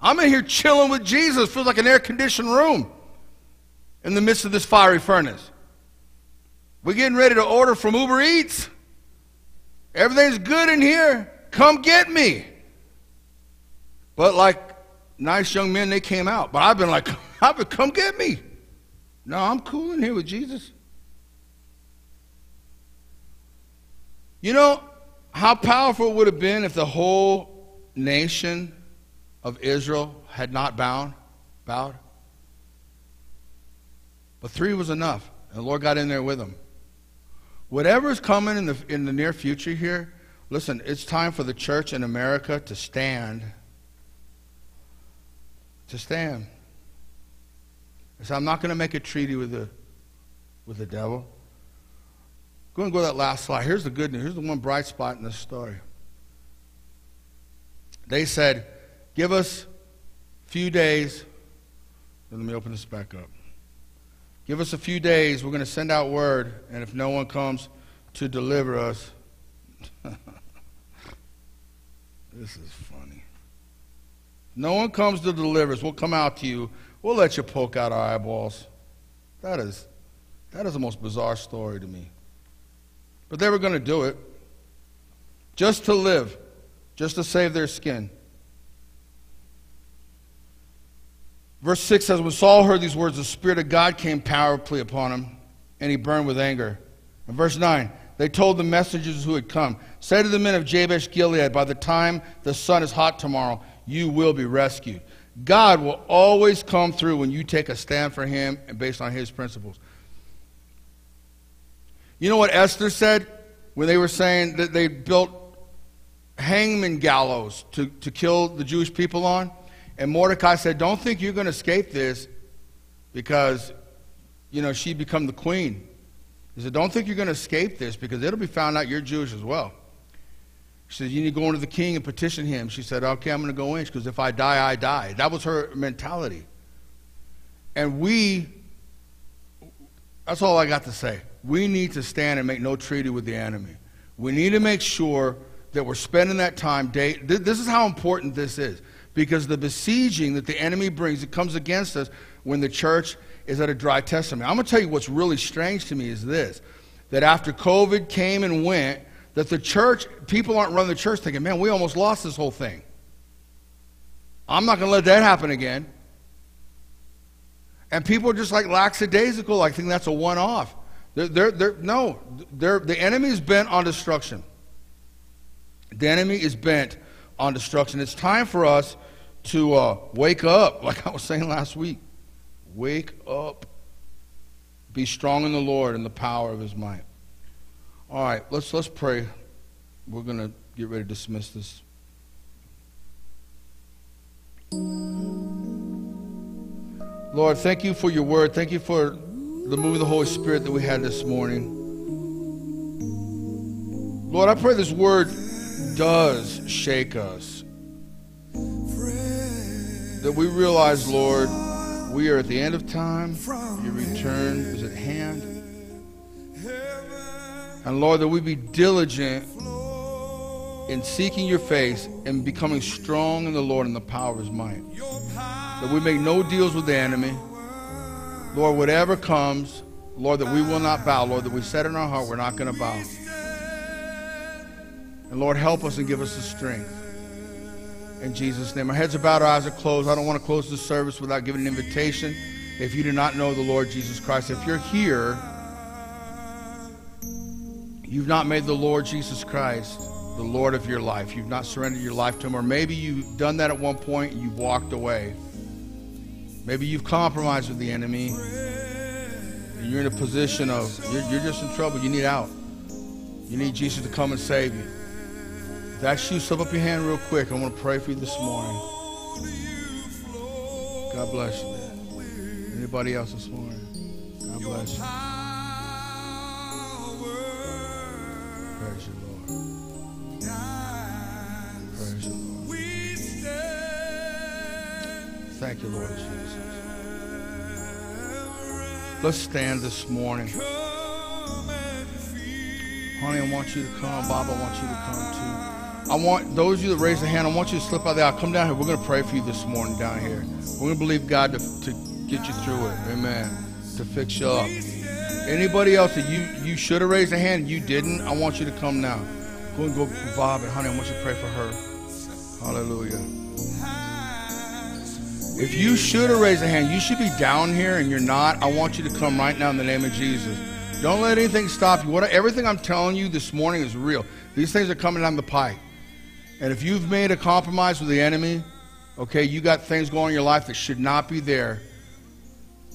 I'm in here chilling with Jesus. Feels like an air conditioned room in the midst of this fiery furnace. We're getting ready to order from Uber Eats. Everything's good in here. Come get me. But like nice young men, they came out. But I've been like, I've been, come get me. No, I'm cool in here with Jesus. You know how powerful it would have been if the whole nation of Israel had not bound, bowed? But three was enough. And the Lord got in there with them. Whatever's coming in the, in the near future here, listen, it's time for the church in America to stand. To stand. So I'm not going to make a treaty with the, with the devil. Go and go to that last slide. Here's the good news. Here's the one bright spot in this story. They said, Give us a few days. Let me open this back up. Give us a few days. We're going to send out word, and if no one comes to deliver us, this is funny. No one comes to deliver us. We'll come out to you. We'll let you poke out our eyeballs. That is, that is the most bizarre story to me. But they were going to do it just to live, just to save their skin. Verse 6 says, When Saul heard these words, the Spirit of God came powerfully upon him, and he burned with anger. And verse 9, they told the messengers who had come, Say to the men of Jabesh Gilead, by the time the sun is hot tomorrow, you will be rescued. God will always come through when you take a stand for him and based on his principles. You know what Esther said when they were saying that they built hangman gallows to, to kill the Jewish people on? And Mordecai said, Don't think you're going to escape this because, you know, she become the queen. He said, Don't think you're going to escape this because it'll be found out you're Jewish as well. She said, You need to go into the king and petition him. She said, Okay, I'm going to go in because if I die, I die. That was her mentality. And we, that's all I got to say. We need to stand and make no treaty with the enemy. We need to make sure that we're spending that time. Day, this is how important this is because the besieging that the enemy brings, it comes against us when the church is at a dry testament. I'm going to tell you what's really strange to me is this that after COVID came and went, that the church, people aren't running the church thinking, man, we almost lost this whole thing. I'm not going to let that happen again. And people are just like lackadaisical. I think that's a one off. They're, they're, they're, no, they're, the enemy's bent on destruction. The enemy is bent on destruction. It's time for us to uh, wake up, like I was saying last week. Wake up. Be strong in the Lord and the power of his might. All right, let's, let's pray. We're going to get ready to dismiss this. Lord, thank you for your word. Thank you for the move of the Holy Spirit that we had this morning. Lord, I pray this word does shake us. That we realize, Lord, we are at the end of time. Your return is at hand. And Lord, that we be diligent in seeking your face and becoming strong in the Lord and the power of his might. That we make no deals with the enemy. Lord, whatever comes, Lord, that we will not bow. Lord, that we said in our heart we're not going to bow. And Lord, help us and give us the strength. In Jesus' name. Our heads are bowed, our eyes are closed. I don't want to close the service without giving an invitation. If you do not know the Lord Jesus Christ, if you're here, you've not made the Lord Jesus Christ the Lord of your life. You've not surrendered your life to Him, or maybe you've done that at one point and you've walked away. Maybe you've compromised with the enemy. And you're in a position of, you're, you're just in trouble. You need out. You need Jesus to come and save you. That's you. Slip up your hand real quick. I want to pray for you this morning. God bless you. Man. Anybody else this morning? God bless you. Praise you, Lord. Praise you, Lord. We stand. Thank you, Lord Jesus. Let's stand this morning. Honey, I want you to come. Bob, I want you to come too. I want those of you that raise a hand, I want you to slip out of the aisle. Come down here. We're going to pray for you this morning down here. We're going to believe God to, to get you through it. Amen. To fix you up. Anybody else that you, you should have raised a hand and you didn't, I want you to come now. Go and go Bob and honey, I want you to pray for her. Hallelujah. If you should have raised a hand, you should be down here and you're not. I want you to come right now in the name of Jesus. Don't let anything stop you. What, everything I'm telling you this morning is real. These things are coming down the pike. And if you've made a compromise with the enemy, okay, you got things going in your life that should not be there.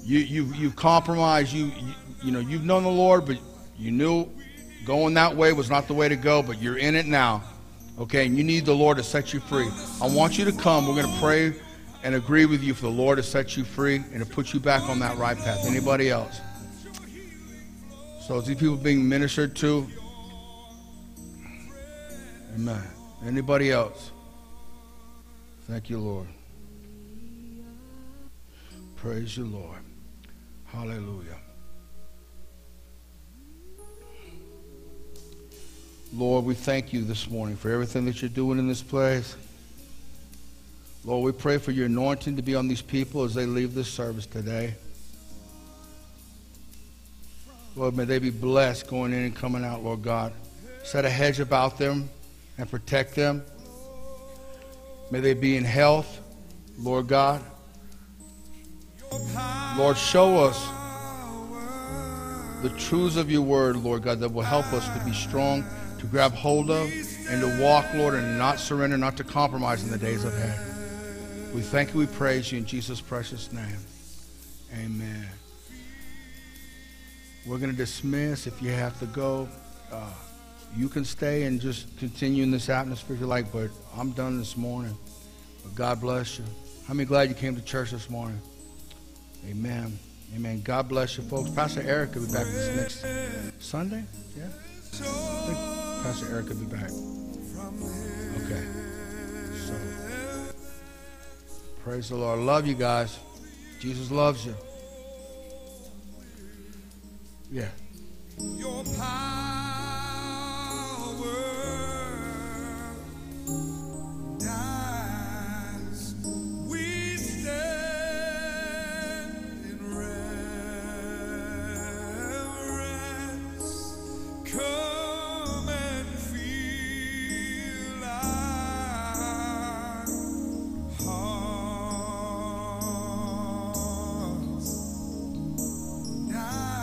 You, you've, you've compromised. You, you, you know, you've known the Lord, but you knew going that way was not the way to go, but you're in it now. Okay, and you need the Lord to set you free. I want you to come. We're going to pray and agree with you for the Lord to set you free and to put you back on that right path. Anybody else? So these people being ministered to? Amen. Anybody else? Thank you, Lord. Praise you, Lord. Hallelujah. Lord, we thank you this morning for everything that you're doing in this place. Lord, we pray for your anointing to be on these people as they leave this service today. Lord, may they be blessed going in and coming out, Lord God. Set a hedge about them and protect them. May they be in health, Lord God. Lord, show us the truths of your word, Lord God, that will help us to be strong, to grab hold of, and to walk, Lord, and not surrender, not to compromise in the days ahead. We thank you, we praise you in Jesus' precious name. Amen. We're going to dismiss. If you have to go, uh, you can stay and just continue in this atmosphere if you like, but I'm done this morning. But God bless you. How many glad you came to church this morning? Amen. Amen. God bless you, folks. Pastor Eric will be back this next Sunday. Yeah? I think Pastor Eric will be back. Okay. So, praise the Lord. Love you guys. Jesus loves you. Yeah. Your power world.